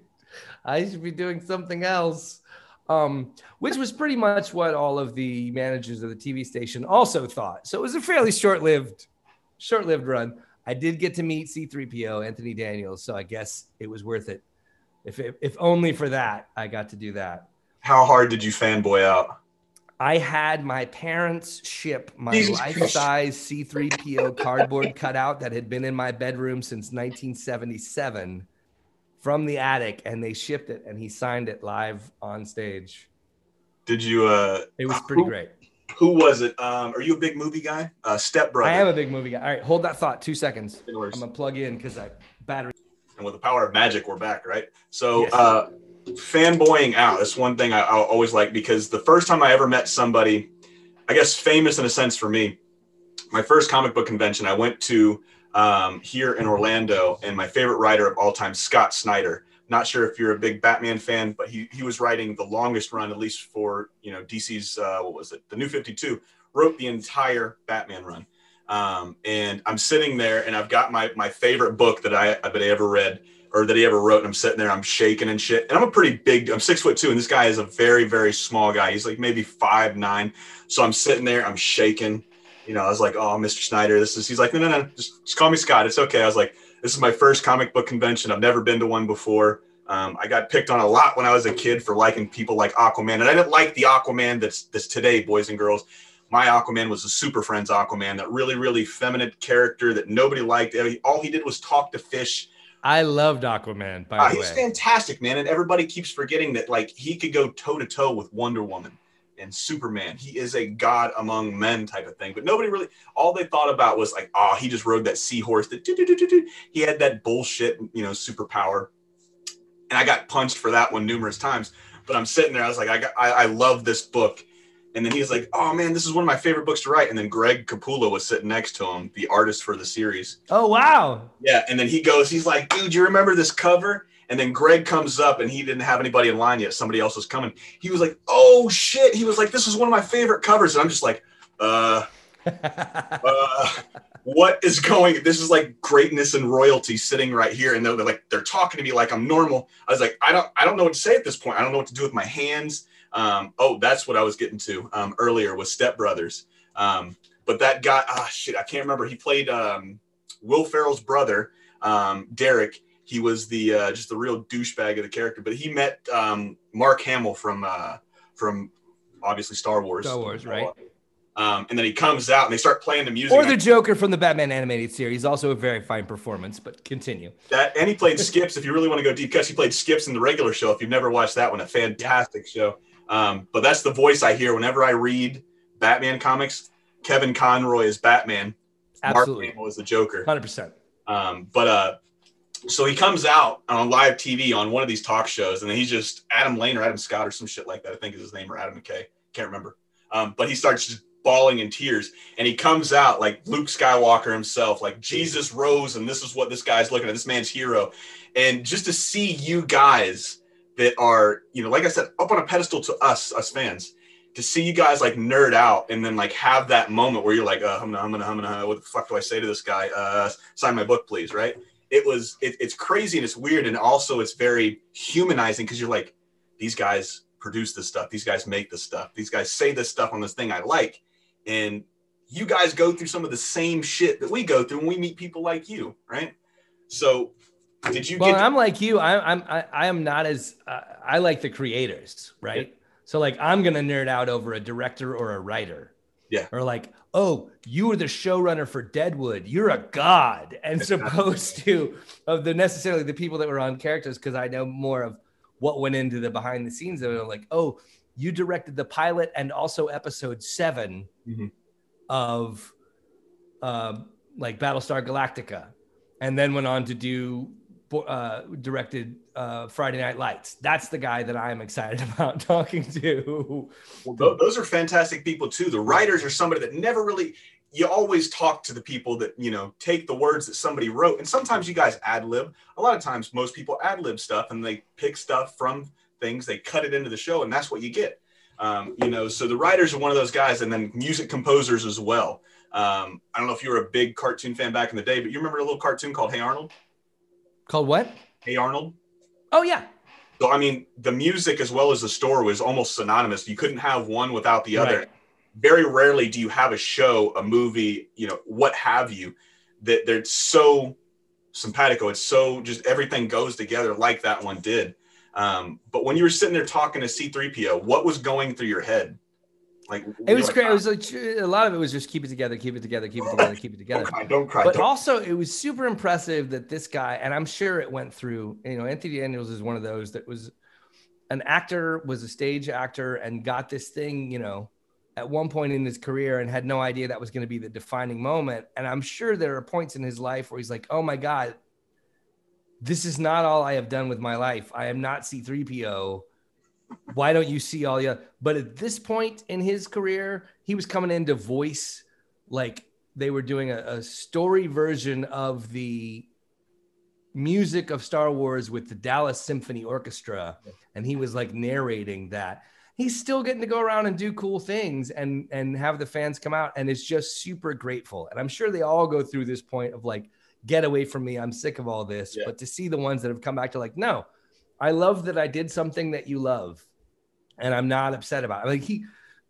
I should be doing something else. Um, which was pretty much what all of the managers of the TV station also thought. So it was a fairly short-lived, short-lived run. I did get to meet C3PO, Anthony Daniels, so I guess it was worth it. If if only for that, I got to do that. How hard did you fanboy out? I had my parents ship my Jesus life-size C3PO cardboard cutout that had been in my bedroom since 1977 from the attic, and they shipped it, and he signed it live on stage. Did you? Uh, It was pretty Who- great. who was it? Um, are you a big movie guy? Uh, Step Brother. I am a big movie guy. All right, hold that thought. Two seconds. I'm gonna plug in because I battery. and with the power of magic, we're back, right? So, Yes. uh, fanboying out is one thing I, I'll always like because the first time I ever met somebody, I guess famous in a sense for me, my first comic book convention, I went to um, here in Orlando, and my favorite writer of all time, Scott Snyder. Not sure if you're a big Batman fan, but he he was writing the longest run, at least for you know DC's uh, what was it, the New Fifty Two, wrote the entire Batman run. Um, and I'm sitting there and I've got my my favorite book that I that I ever read or that he ever wrote. And I'm sitting there, I'm shaking and shit. And I'm a pretty big, I'm six foot two, and this guy is a very, very small guy. He's like maybe five nine. So I'm sitting there, I'm shaking. You know, I was like, oh, Mr. Snyder, this is. He's like, no, no, no, just, just call me Scott. It's okay. I was like, this is my first comic book convention. I've never been to one before. Um, I got picked on a lot when I was a kid for liking people like Aquaman, and I didn't like the Aquaman that's that's today, boys and girls. My Aquaman was a Super Friends Aquaman, that really, really feminine character that nobody liked. All he did was talk to fish I loved Aquaman. By uh, the he's way, he's fantastic, man, and everybody keeps forgetting that like he could go toe to toe with Wonder Woman and Superman. He is a god among men type of thing. But nobody really. All they thought about was like, oh, he just rode that seahorse. That he had that bullshit, you know, superpower. And I got punched for that one numerous times. But I'm sitting there. I was like, I got, I, I love this book. And then he's like, "Oh man, this is one of my favorite books to write." And then Greg Capullo was sitting next to him, the artist for the series. Oh wow! Yeah, and then he goes, he's like, "Dude, you remember this cover?" And then Greg comes up, and he didn't have anybody in line yet. Somebody else was coming. He was like, "Oh shit!" He was like, "This is one of my favorite covers." And I'm just like, "Uh, uh, what is going? This is like greatness and royalty sitting right here." And they're, they're like, they're talking to me like I'm normal. I was like, I don't, I don't know what to say at this point. I don't know what to do with my hands. Um, oh, that's what I was getting to um, earlier with Step Brothers. Um, but that guy, ah, shit, I can't remember. He played um, Will Ferrell's brother, um, Derek. He was the uh, just the real douchebag of the character. But he met um, Mark Hamill from uh, from obviously Star Wars. Star Wars, right? Um, and then he comes out and they start playing the music. Or the Joker from the Batman animated series, also a very fine performance. But continue. That and he played Skips. if you really want to go deep, because he played Skips in the regular show. If you've never watched that one, a fantastic show. Um, but that's the voice I hear whenever I read Batman comics. Kevin Conroy is Batman. Absolutely. Mark Hamill is the Joker. Hundred percent. Um, but uh, so he comes out on live TV on one of these talk shows, and then he's just Adam Lane or Adam Scott or some shit like that. I think is his name or Adam McKay. Can't remember. Um, but he starts just bawling in tears, and he comes out like Luke Skywalker himself, like Jesus rose, and this is what this guy's looking at. This man's hero, and just to see you guys that are, you know, like I said, up on a pedestal to us, us fans, to see you guys like nerd out and then like have that moment where you're like, uh, I'm gonna, I'm gonna, I'm gonna, what the fuck do I say to this guy? Uh, sign my book, please. Right. It was, it, it's crazy and it's weird. And also it's very humanizing because you're like, these guys produce this stuff. These guys make this stuff. These guys say this stuff on this thing I like. And you guys go through some of the same shit that we go through when we meet people like you. Right. So did you? Well, I'm like you. I, I'm I, I am not as uh, I like the creators, right? Yeah. So like I'm gonna nerd out over a director or a writer. Yeah. Or like, oh, you were the showrunner for Deadwood. You're a god, and supposed to of the necessarily the people that were on characters because I know more of what went into the behind the scenes of it. Like, oh, you directed the pilot and also episode 7 mm-hmm. of uh, like Battlestar Galactica, and then went on to do uh, directed uh, Friday Night Lights. That's the guy that I'm excited about talking to. Well, those are fantastic people too. The writers are somebody that never really. You always talk to the people that you know take the words that somebody wrote, and sometimes you guys ad lib. A lot of times, most people ad lib stuff, and they pick stuff from things, they cut it into the show, and that's what you get. Um, you know, so the writers are one of those guys, and then music composers as well. Um, I don't know if you were a big cartoon fan back in the day, but you remember a little cartoon called Hey Arnold? Called what? Hey Arnold. Oh yeah. So I mean, the music as well as the store was almost synonymous. You couldn't have one without the other. Right. Very rarely do you have a show, a movie, you know, what have you, that they're so simpatico. It's so just everything goes together like that one did. Um, but when you were sitting there talking to C3PO, what was going through your head? Like it was great. It was like a lot of it was just keep it together, keep it together, keep it oh, together, keep it together. don't cry, don't cry. But don't. also, it was super impressive that this guy, and I'm sure it went through. You know, Anthony Daniels is one of those that was an actor, was a stage actor, and got this thing. You know, at one point in his career, and had no idea that was going to be the defining moment. And I'm sure there are points in his life where he's like, "Oh my god, this is not all I have done with my life. I am not C3PO." Why don't you see all the but at this point in his career he was coming in to voice like they were doing a, a, story version of the music of star wars with the dallas symphony orchestra and he was like narrating that he's still getting to go around and do cool things and and have the fans come out and is just super grateful. And I'm sure they all go through this point of like, get away from me. I'm sick of all this. Yeah. But to see the ones that have come back to like, no, I love that I did something that you love, and I'm not upset about. It. Like he,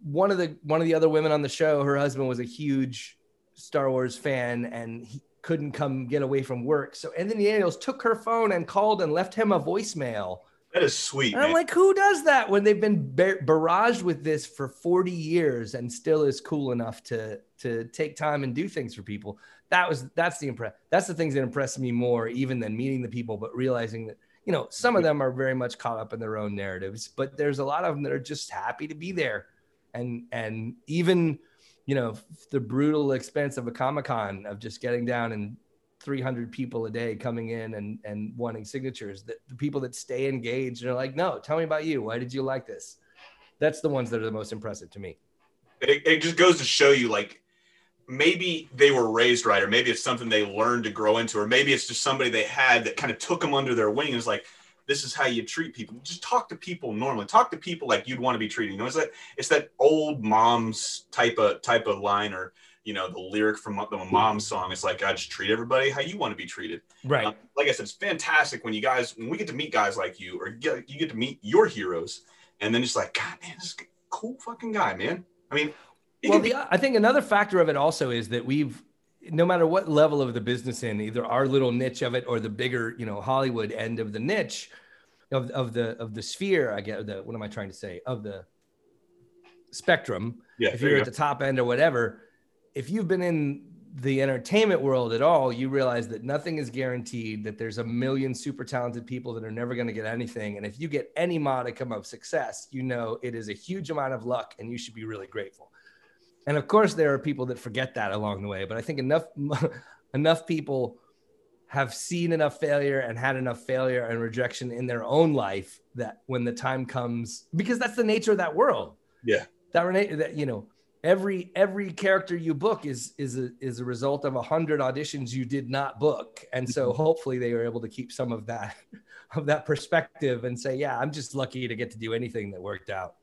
one of the one of the other women on the show, her husband was a huge Star Wars fan, and he couldn't come get away from work. So Anthony Daniels took her phone and called and left him a voicemail. That is sweet. And I'm man. like, who does that when they've been bar- barraged with this for 40 years and still is cool enough to to take time and do things for people? That was that's the impress. That's the things that impressed me more even than meeting the people, but realizing that you know some of them are very much caught up in their own narratives, but there's a lot of them that are just happy to be there, and and even you know the brutal expense of a comic con of just getting down and 300 people a day coming in and and wanting signatures that the people that stay engaged and are like no tell me about you. Why did you like this? That's the ones that are the most impressive to me. It, it just goes to show you like maybe they were raised right or maybe it's something they learned to grow into or maybe it's just somebody they had that kind of took them under their wing and was like this is how you treat people. Just talk to people normally. Talk to people like you'd want to be treated you know? It's that it's that old mom's type of type of line or you know the lyric from the mom song. It's like i just treat everybody how you want to be treated. Right. Um, like I said, it's fantastic when you guys, when we get to meet guys like you, or get, you get to meet your heroes, and then it's like, God, man, this is a cool fucking guy, man. I mean, well the, i think another factor of it also is that we've no matter what level of the business in either our little niche of it or the bigger you know hollywood end of the niche of, of the of the sphere i get the what am i trying to say of the spectrum yeah, if you're you at the top end or whatever, if you've been in the entertainment world at all, you realize that nothing is guaranteed, that there's a million super talented people that are never going to get anything. And if you get any modicum of success, you know it is a huge amount of luck and you should be really grateful. And of course, there are people that forget that along the way, but I think enough enough people have seen enough failure and had enough failure and rejection in their own life that when the time comes, because that's the nature of that world Yeah. that that you know, every every character you book is is a is a result of a hundred auditions you did not book, and so mm-hmm. hopefully they were able to keep some of that of that perspective and say, yeah, I'm just lucky to get to do anything that worked out.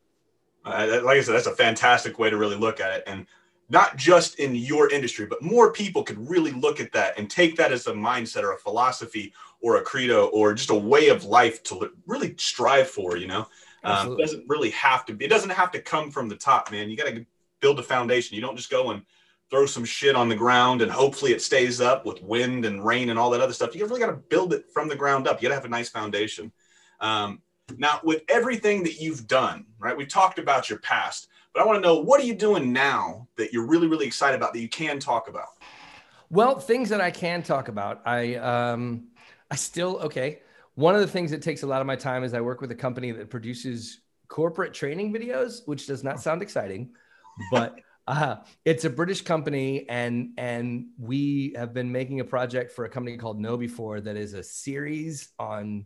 Uh, like I said, that's a fantastic way to really look at it. And not just in your industry, but more people could really look at that and take that as a mindset or a philosophy or a credo or just a way of life to really strive for, you know? Um, it doesn't really have to be, it doesn't have to come from the top, man. You got to build a foundation. You don't just go and throw some shit on the ground and hopefully it stays up with wind and rain and all that other stuff. You really got to build it from the ground up. You got to have a nice foundation. Um, now, with everything that you've done, right? We've talked about your past, but I want to know what are you doing now that you're really, really excited about that you can talk about? Well, things that I can talk about. I um I still okay. One of the things that takes a lot of my time is I work with a company that produces corporate training videos, which does not sound exciting, but uh, it's a British company, and and we have been making a project for a company called KnowBe4 that is a series on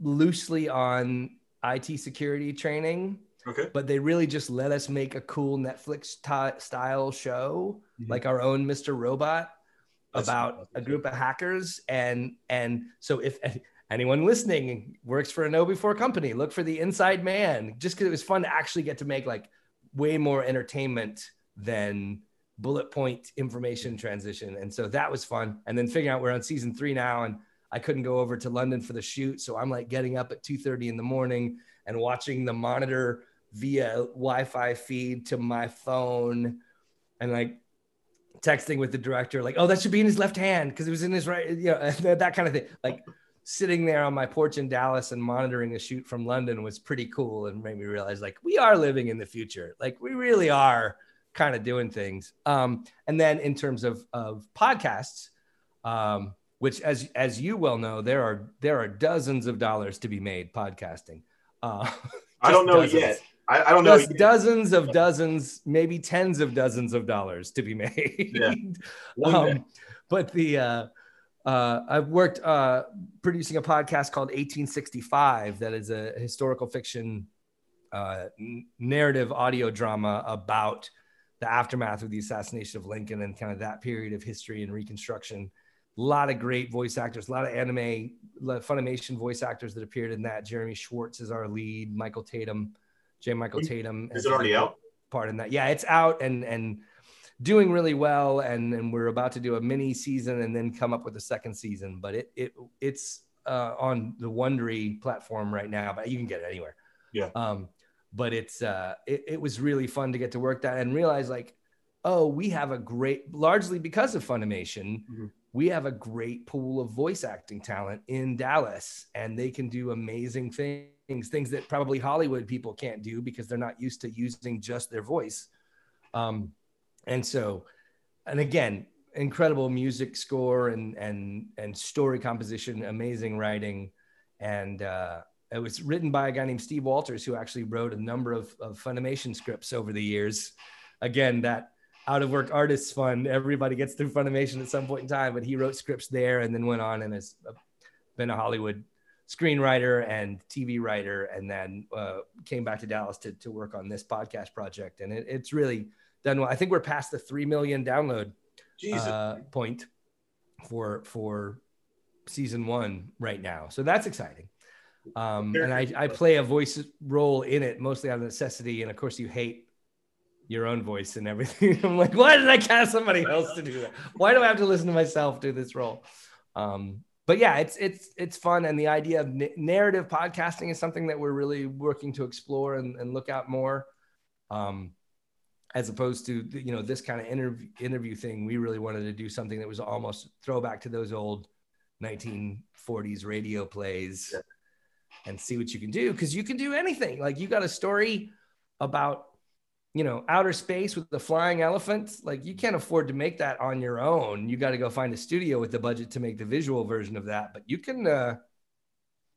loosely on IT security training Okay. but they really just let us make a cool Netflix ti- style show, Mhm. like our own Mr. Robot, That's about a group of hackers. And and so if anyone listening works for a KnowBe4 company, look for the Inside Man, just because it was fun to actually get to make like way more entertainment than bullet point information transition. And so that was fun. And then figuring out we're on season three now, and I couldn't go over to London for the shoot, so I'm like getting up at 2:30 in the morning and watching the monitor via Wi-Fi feed to my phone, and like texting with the director, like, "Oh, that should be in his left hand because it was in his right," you know, that kind of thing. Like sitting there on my porch in Dallas and monitoring a shoot from London was pretty cool and made me realize like we are living in the future. Like we really are kind of doing things. Um, and then in terms of of podcasts, um, which as as you well know, there are there are dozens of dollars to be made podcasting. Uh, I don't know dozens. yet. I, I don't know. Just yet. dozens of dozens, maybe tens of dozens of dollars to be made. Yeah. Um, but the uh, uh, I've worked uh, producing a podcast called 1865 that is a historical fiction uh, narrative audio drama about the aftermath of the assassination of Lincoln and kind of that period of history and reconstruction. A lot of great voice actors, a lot of anime, Funimation voice actors that appeared in that. Jeremy Schwartz is our lead, Michael Tatum, J. Michael Tatum. Is it already out? Part in that, yeah, it's out and and doing really well. And and we're about to do a mini season and then come up with a second season. But it it it's uh, on the Wondery platform right now, but you can get it anywhere. Yeah. Um, but it's uh, it, it was really fun to get to work that and realize like, oh, we have a great, largely because of Funimation, Mhm. We have a great pool of voice acting talent in Dallas, and they can do amazing things, things that probably Hollywood people can't do because they're not used to using just their voice. Um, and so, and again, incredible music score and and and story composition, amazing writing, and uh, it was written by a guy named Steve Walters, who actually wrote a number of, of Funimation scripts over the years. Again, that out of work artists fund. Everybody gets through Funimation at some point in time, but he wrote scripts there and then went on and has uh, been a Hollywood screenwriter and TV writer, and then uh, came back to Dallas to, to work on this podcast project. And it, it's really done well. I think we're past the 3 million download uh, point for for season one right now. So that's exciting. Um, and I, I play a voice role in it mostly out of necessity. And of course, you hate your own voice and everything. I'm like, why did I cast somebody else to do that? Why do I have to listen to myself do this role? Um, but yeah, it's it's it's fun, and the idea of n- narrative podcasting is something that we're really working to explore and, and look at more. Um, as opposed to you know this kind of interview interview thing, we really wanted to do something that was almost throwback to those old 1940s radio plays, Yeah. and see what you can do because you can do anything. Like you got a story about you know outer space with the flying elephants like you can't afford to make that on your own you got to go find a studio with the budget to make the visual version of that but you can uh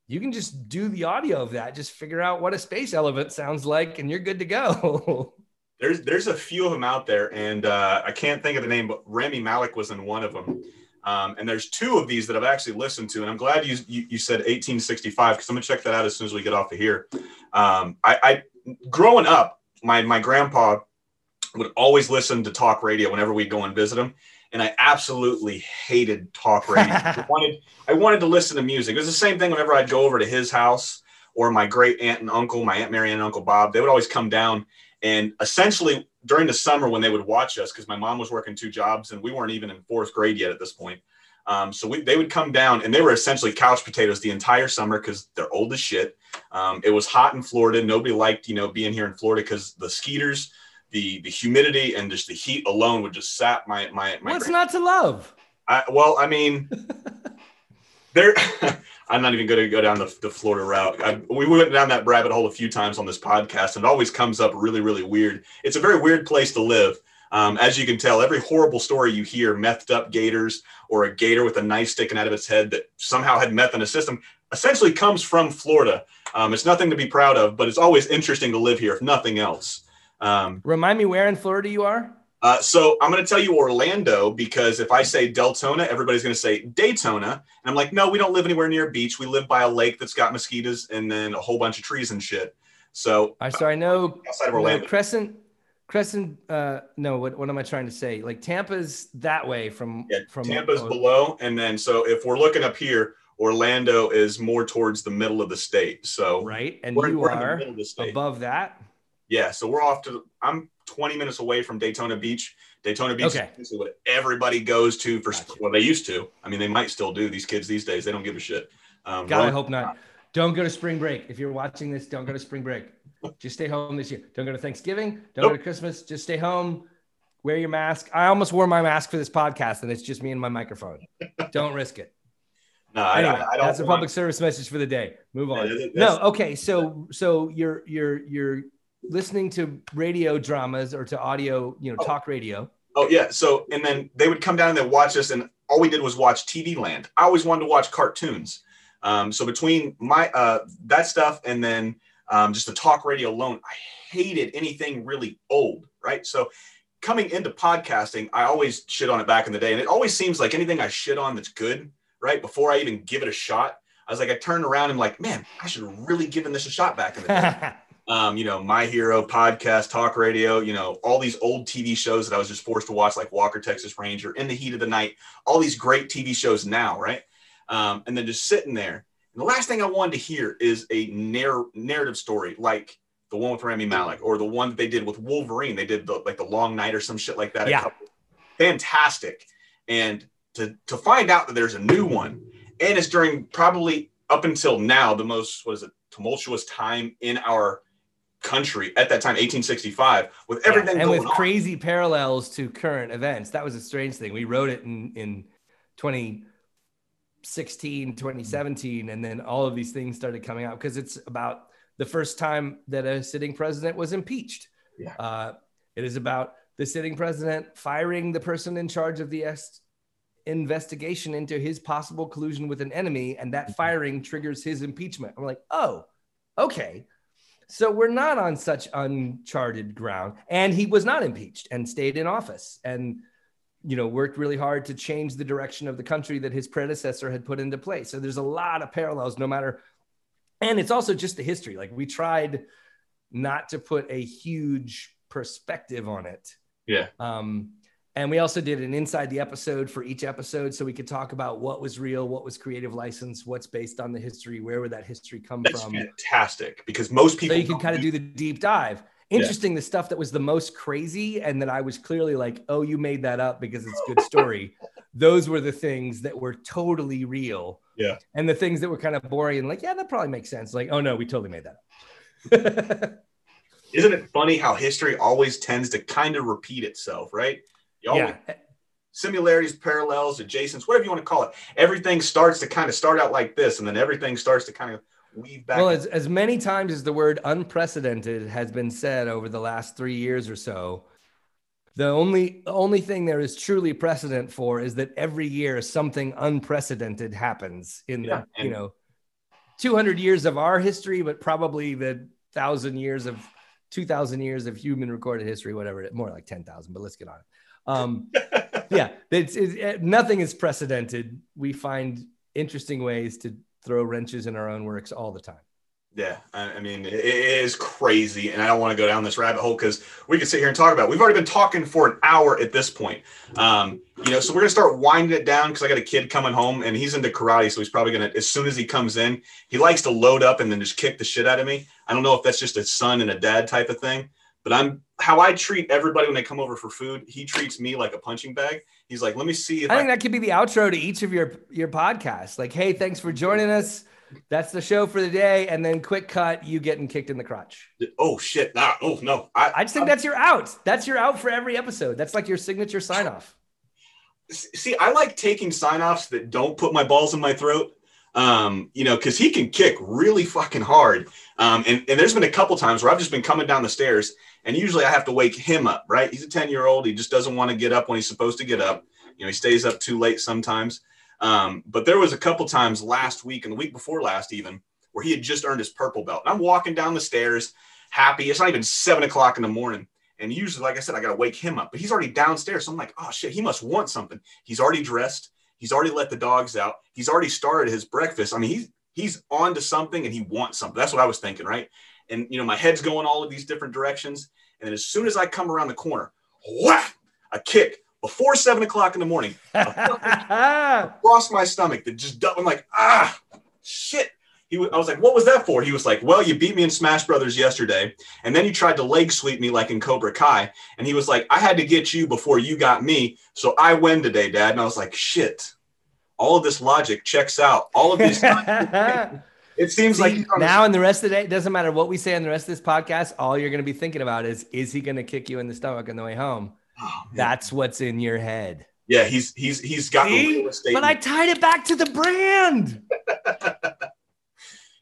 you can just do the audio of that just figure out what a space elephant sounds like and you're good to go There's there's a few of them out there, and uh, I can't think of the name, but Rami Malek was in one of them. Um, and there's two of these that I've actually listened to, and I'm glad you you, you said 1865 because I'm gonna check that out as soon as we get off of here. Um, I, I growing up, my my grandpa would always listen to talk radio whenever we'd go and visit him, and I absolutely hated talk radio. I wanted I wanted to listen to music. It was the same thing whenever I'd go over to his house or my great aunt and uncle, my aunt Mary and Uncle Bob. They would always come down and essentially during the summer when they would watch us, because my mom was working two jobs and we weren't even in fourth grade yet at this point. Um, so we, they would come down and they were essentially couch potatoes the entire summer because they're old as shit. Um, it was hot in Florida. Nobody liked, you know, being here in Florida because the skeeters, the the humidity, and just the heat alone would just sap my my my. what's grand- not to love I, well, I mean, there. I'm not even going to go down the, the Florida route. I, we went down that rabbit hole a few times on this podcast, and it always comes up really, really weird. It's a very weird place to live. Um, as you can tell, every horrible story you hear, methed up gators or a gator with a knife sticking out of its head that somehow had meth in a system, essentially comes from Florida. Um, it's nothing to be proud of, but it's always interesting to live here, if nothing else. Um, remind me where in florida you are uh, so I'm going to tell you Orlando because if I say Deltona, everybody's going to say Daytona. And I'm like, no, we don't live anywhere near a beach. We live by a lake that's got mosquitoes and then a whole bunch of trees and shit. So i so i know outside of Orlando. Crescent, Crescent. Uh, no, what, what am I trying to say? Like Tampa's that way from Yeah, from Tampa's oh, below. And then, so if we're looking up here, Orlando is more towards the middle of the state. So right, and we're, you we're are the above that. Yeah. So we're off to, I'm 20 minutes away from Daytona Beach. Daytona Beach Okay. is what everybody goes to for, Gotcha. well, they used to. I mean, they might still do. These kids these days, they don't give a shit. Um, God, I hope not. Don't go to spring break. If you're watching this, don't go to spring break. Just stay home this year. Don't go to Thanksgiving. Don't go to Christmas. Just stay home. Wear your mask. I almost wore my mask for this podcast, and it's just me and my microphone. don't risk it. No, I, Anyway, I, I don't that's a public service message for the day. Move on. Yeah, no, okay. So, so you're you're you're listening to radio dramas or to audio, you know, Oh. talk radio. Oh yeah. So and then they would come down and they'd watch us, and all we did was watch TV Land. I always wanted to watch cartoons. Um, so between my uh, that stuff and then um, just the talk radio alone, I hated anything really old. Right. So coming into podcasting, I always shit on it back in the day, and it always seems like anything I shit on that's good. Right before I even give it a shot, I was like, I turned around and like, man, I should have really given this a shot back in the day. um, you know, My Hero podcast, talk radio, you know, all these old TV shows that I was just forced to watch, like Walker, Texas Ranger, In the Heat of the Night, all these great TV shows now, right? Um, and then just sitting there. And the last thing I wanted to hear is a narr- narrative story like The one with Rami mm-hmm. Malek, or the one that they did with Wolverine. They did the like the Long Night or some shit like that. Yeah. fantastic. And to to find out that there's a new one, and it's during probably up until now the most what is it tumultuous time in our country at that time 1865 with everything Yeah, and with on. crazy parallels to current events. That was a strange thing. We wrote it in in 2016, 2017, and then all of these things started coming out because it's about the first time that a sitting president was impeached. Yeah. Uh, it is about the sitting president firing the person in charge of the est- investigation into his possible collusion with an enemy, and Mm-hmm. that firing triggers his impeachment. I'm like, oh, okay. So we're not on such uncharted ground. And he was not impeached and stayed in office and, you know, worked really hard to change the direction of the country that his predecessor had put into place. So there's a lot of parallels, no matter. And it's also just the history. Like we tried not to put a huge perspective on it. Yeah. Um, and we also did an inside the episode for each episode so we could talk about what was real, what was creative license, what's based on the history, where would that history come That's from. fantastic because most So people you can kind of do the deep dive. Interesting, the stuff that was the most crazy, and that I was clearly like, "Oh, you made that up because it's a good story." Those were the things that were totally real. Yeah. And the things that were kind of boring and like, yeah, that probably makes sense. Like, oh no, we totally made that up. Isn't it funny how history always tends to kind of repeat itself, right? Yeah. Similarities, parallels, adjacents, whatever you want to call it. Everything starts to kind of start out like this, and then everything starts to kind of weave back. Well, as, as many times as the word unprecedented has been said over the last three years or so, the only only thing there is truly precedent for is that every year something unprecedented happens in the Yeah, you know 200 years of our history, but probably the thousand years of 2,000 years of human recorded history, whatever it more like 10,000. But let's get on it. Um, yeah, it's, it's it, nothing is precedented. We find interesting ways to throw wrenches in our own works all the time. Yeah, I, mean, it, it is crazy, and I don't want to go down this rabbit hole because we could sit here and talk about. It. We've already been talking for an hour at this point, um, you know. So we're gonna start winding it down because I got a kid coming home, and he's into karate, so he's probably gonna. As soon as he comes in, he likes to load up and then just kick the shit out of me. I don't know if that's just a son and a dad type of thing, but I'm how I treat everybody when they come over for food. He treats me like a punching bag. He's like, let me see if I I, think that could be the outro to each of your your podcasts. Like, hey, thanks for joining us. That's the show for the day, and then quick cut, you getting kicked in the crotch. oh shit, nah, oh no, I, I just think that's your out. That's your out for every episode. That's like your signature sign off. see, I like taking sign offs that don't put my balls in my throat. Um, you know, because he can kick really fucking hard. Um, and, and there's been a couple times where I've just been coming down the stairs, and usually I have to wake him up, right? He's a 10 year old. He just doesn't want to get up when he's supposed to get up. You know, he stays up too late sometimes. Um, but there was a couple times last week and the week before last, even where he had just earned his purple belt. And I'm walking down the stairs, happy. It's not even seven o'clock in the morning. And usually, like I said, I got to wake him up, but he's already downstairs. So I'm like, oh shit, he must want something. He's already dressed. He's already let the dogs out. He's already started his breakfast. I mean, he's he's on to something and he wants something. That's what I was thinking, right? And you know, my head's going all of these different directions. And then as soon as I come around the corner, whack, a kick before seven o'clock in the morning across my stomach that just I'm like, ah, shit. He was, I was like, what was that for? He was like, well, you beat me in Smash Brothers yesterday, and then you tried to leg sweep me like in Cobra Kai. And he was like, I had to get you before you got me, so I win today, Dad. And I was like, shit. All of this logic checks out. All of these. it seems like See, on now and the rest of the day, it doesn't matter what we say on the rest of this podcast. All you're going to be thinking about is, is he going to kick you in the stomach on the way home? Oh. That's what's in your head. yeah, he's he's he's got the real estate. But I tied it back to the brand.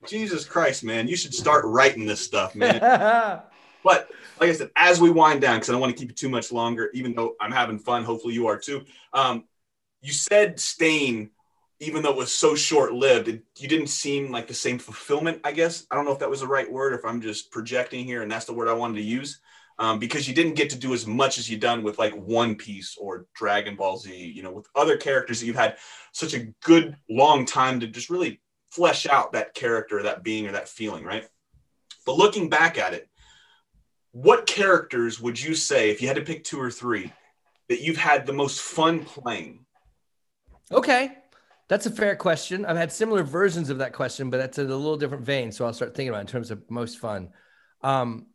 Jesus Christ, man, you should start writing this stuff, man. But like I said, as we wind down, because I don't want to keep it too much longer, even though I'm having fun, hopefully you are too. Um, you said Stain, even though it was so short lived, you didn't seem like the same fulfillment, I guess. I don't know if that was the right word, or if I'm just projecting here, and that's the word I wanted to use. Um, because you didn't get to do as much as you done with like One Piece or Dragon Ball Z, you know, with other characters that you've had such a good long time to just really flesh out that character, that being, or that feeling, right? But looking back at it, what characters would you say, if you had to pick two or three, that you've had the most fun playing? Okay. That's a fair question. I've had similar versions of that question, but that's in a little different vein. So I'll start thinking about it in terms of most fun. Um,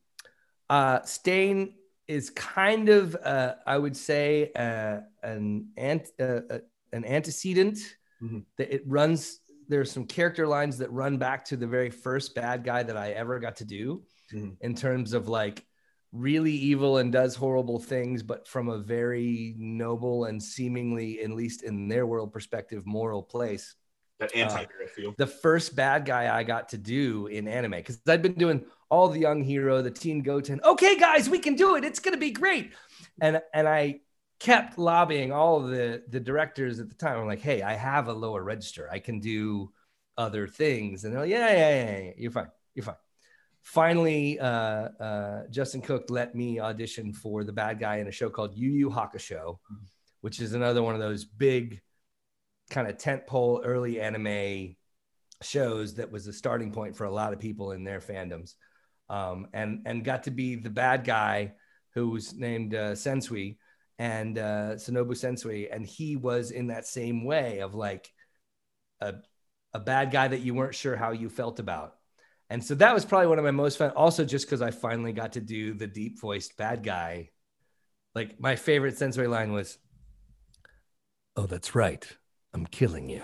uh, Stain is kind of, uh, I would say, uh, an ant, uh, uh, an antecedent Mhm. that it runs. There's some character lines that run back to the very first bad guy that I ever got to do, Mhm. in terms of like really evil and does horrible things, but from a very noble and seemingly, at least in their world perspective, moral place That uh, anti-hero feel. the first bad guy I got to do in anime because I'd been doing all the young hero, the teen Goten. Okay, guys, we can do it. It's gonna be great. And and I kept lobbying all the the directors at the time. I'm like, hey, I have a lower register. I can do other things. And they're like, yeah, yeah, yeah, yeah. You're fine. You're fine. Finally, uh, uh, Justin Cook let me audition for the bad guy in a show called Yu Yu Hakusho, which is another one of those big kind of tentpole early anime shows that was a starting point for a lot of people in their fandoms. Um, and and got to be the bad guy who was named uh, Sensui and uh, Shinobu Sensui. And he was in that same way of like a, a bad guy that you weren't sure how you felt about and so that was probably one of my most fun also just because I finally got to do the deep voiced bad guy like my favorite Sensui line was oh that's right I'm killing you.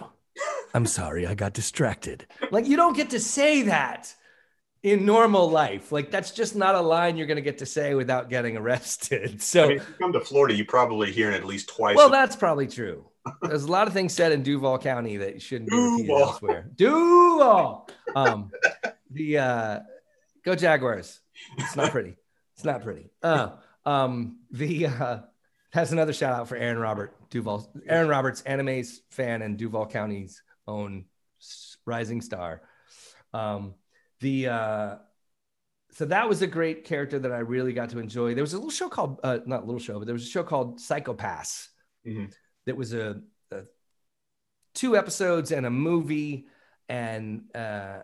I'm sorry, I got distracted. Like, you don't get to say that in normal life. Like, that's just not a line you're going to get to say without getting arrested. So, I mean, if you come to Florida, you probably hear it at least twice. well, that's probably true. There's a lot of things said in Duval County that shouldn't be repeated Duval. elsewhere. Duval. Um, the uh, go Jaguars. It's not pretty. It's not pretty. Uh, um, the uh, has another shout out for Aaron Robert Duval. Aaron Roberts, anime's fan and Duval County's own rising star. Um, the uh, so that was a great character that I really got to enjoy. There was a little show called uh, not little show, but there was a show called Psycho-Pass Mhm. that was a, a two episodes and a movie, and uh,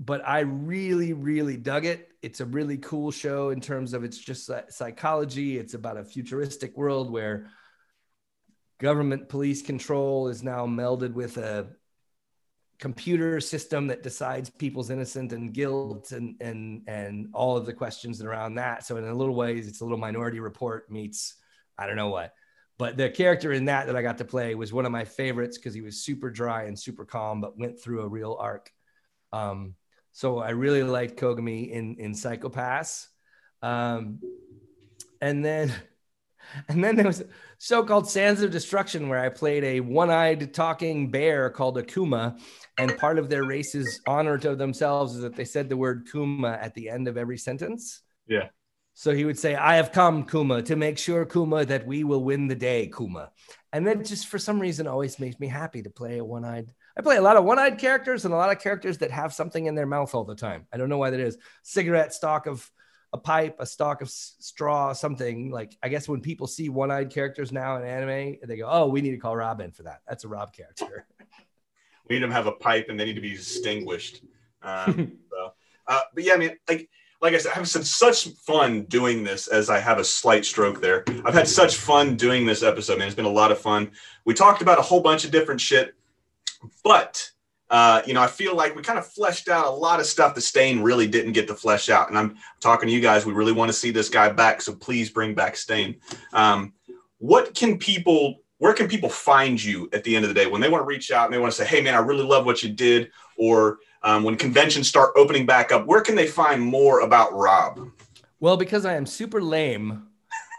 but I really really dug it. It's a really cool show in terms of it's just psychology. It's about a futuristic world where government police control is now melded with a computer system that decides people's innocent and guilt and and and all of the questions around that. So in a little ways, it's a little Minority Report meets I don't know what. But the character in that that I got to play was one of my favorites because he was super dry and super calm, but went through a real arc. Um, so I really liked Kogami in in Psycho-Pass. Um, and then and then there was a show called Sands of Destruction where I played a one-eyed talking bear called Akuma. And part of their race's honor to themselves is that they said the word Kuma at the end of every sentence. Yeah. So he would say, I have come, Kuma, to make sure, Kuma, that we will win the day, Kuma. And that just for some reason always makes me happy to play a one-eyed. I play a lot of one-eyed characters and a lot of characters that have something in their mouth all the time. I don't know why that is. Cigarette stalk of a pipe, a stalk of straw, something like I guess when people see one-eyed characters now in anime, they go, "Oh, we need to call Robin for that. That's a Rob character." we need them to have a pipe and they need to be distinguished. Um, so, uh, but yeah, I mean, like, like I said, I've had such fun doing this as I have a slight stroke there. I've had such fun doing this episode, man. It's been a lot of fun. We talked about a whole bunch of different shit, but uh, you know, I feel like we kind of fleshed out a lot of stuff that Stain really didn't get to flesh out. And I'm talking to you guys. We really want to see this guy back, so please bring back Stain. Um, what can people? Where can people find you at the end of the day when they want to reach out and they want to say, "Hey, man, I really love what you did," or um, when conventions start opening back up, where can they find more about Rob? Well, because I am super lame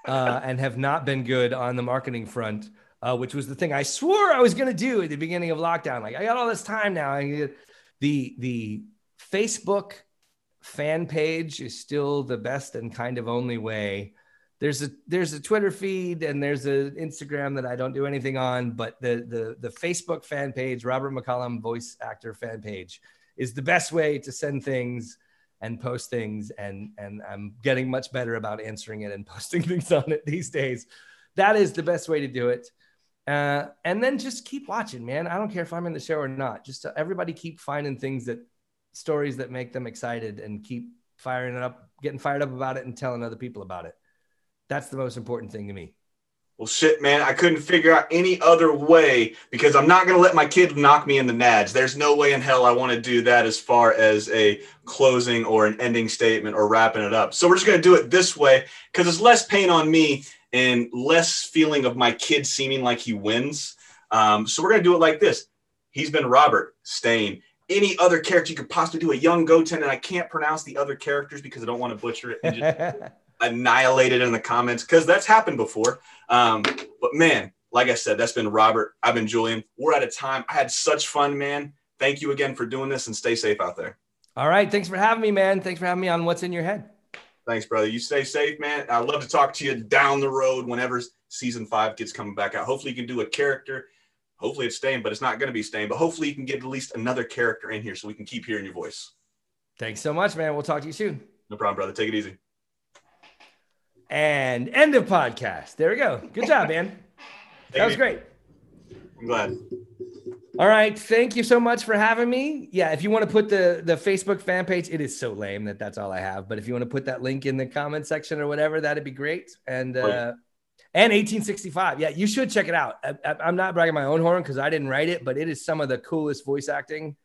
uh, and have not been good on the marketing front, uh, which was the thing I swore I was going to do at the beginning of lockdown. Like I got all this time now. I the the Facebook fan page is still the best and kind of only way. There's a there's a Twitter feed and there's an Instagram that I don't do anything on, but the the the Facebook fan page, Robert McCollum voice actor fan page, is the best way to send things and post things and and I'm getting much better about answering it and posting things on it these days. That is the best way to do it. Uh, and then just keep watching, man. I don't care if I'm in the show or not. Just uh, everybody keep finding things that stories that make them excited and keep firing it up, getting fired up about it and telling other people about it. That's the most important thing to me. Well, shit, man, I couldn't figure out any other way because I'm not going to let my kid knock me in the nads. There's no way in hell I want to do that as far as a closing or an ending statement or wrapping it up. So we're just going to do it this way because it's less pain on me and less feeling of my kid seeming like he wins. Um, so we're going to do it like this. He's been Robert Stain. Any other character you could possibly do, a young Goten, and I can't pronounce the other characters because I don't want to butcher it and just annihilate it in the comments because that's happened before. Um, but man, like I said, that's been Robert. I've been Julian. We're out of time. I had such fun, man. Thank you again for doing this and stay safe out there. All right. Thanks for having me, man. Thanks for having me on What's in Your Head. Thanks, brother. You stay safe, man. I'd love to talk to you down the road whenever season five gets coming back out. Hopefully, you can do a character. Hopefully, it's Stain, but it's not going to be Stain. But hopefully, you can get at least another character in here so we can keep hearing your voice. Thanks so much, man. We'll talk to you soon. No problem, brother. Take it easy. And end of podcast. There we go. Good job, man. that was great. I'm glad. All right. Thank you so much for having me. Yeah. If you want to put the, the Facebook fan page, it is so lame that that's all I have. But if you want to put that link in the comment section or whatever, that'd be great. And, uh, and 1865. Yeah, you should check it out. I, am not bragging my own horn because I didn't write it, but it is some of the coolest voice acting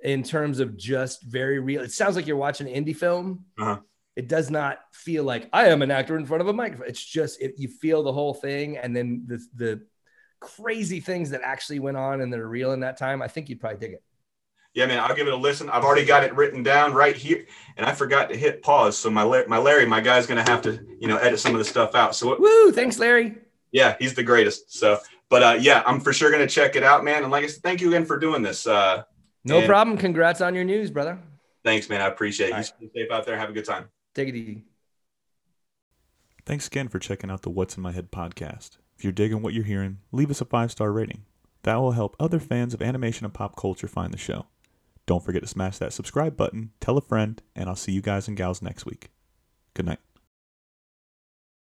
in terms of just very real. It sounds like you're watching an indie film. Uh-huh. It does not feel like I am an actor in front of a microphone. It's just it, you feel the whole thing, and then the the crazy things that actually went on and that are real in that time. I think you'd probably dig it. Yeah, man, I'll give it a listen. I've already got it written down right here, and I forgot to hit pause. So my my Larry, my guy's gonna have to you know edit some of the stuff out. So woo, thanks, Larry. Yeah, he's the greatest. So, but uh, yeah, I'm for sure gonna check it out, man. And like I said, thank you again for doing this. Uh, no problem. Congrats on your news, brother. Thanks, man. I appreciate it. You stay safe out there. Have a good time. Take it easy. Thanks again for checking out the What's in My Head podcast. If you're digging what you're hearing, leave us a five star rating. That will help other fans of animation and pop culture find the show. Don't forget to smash that subscribe button, tell a friend, and I'll see you guys and gals next week. Good night.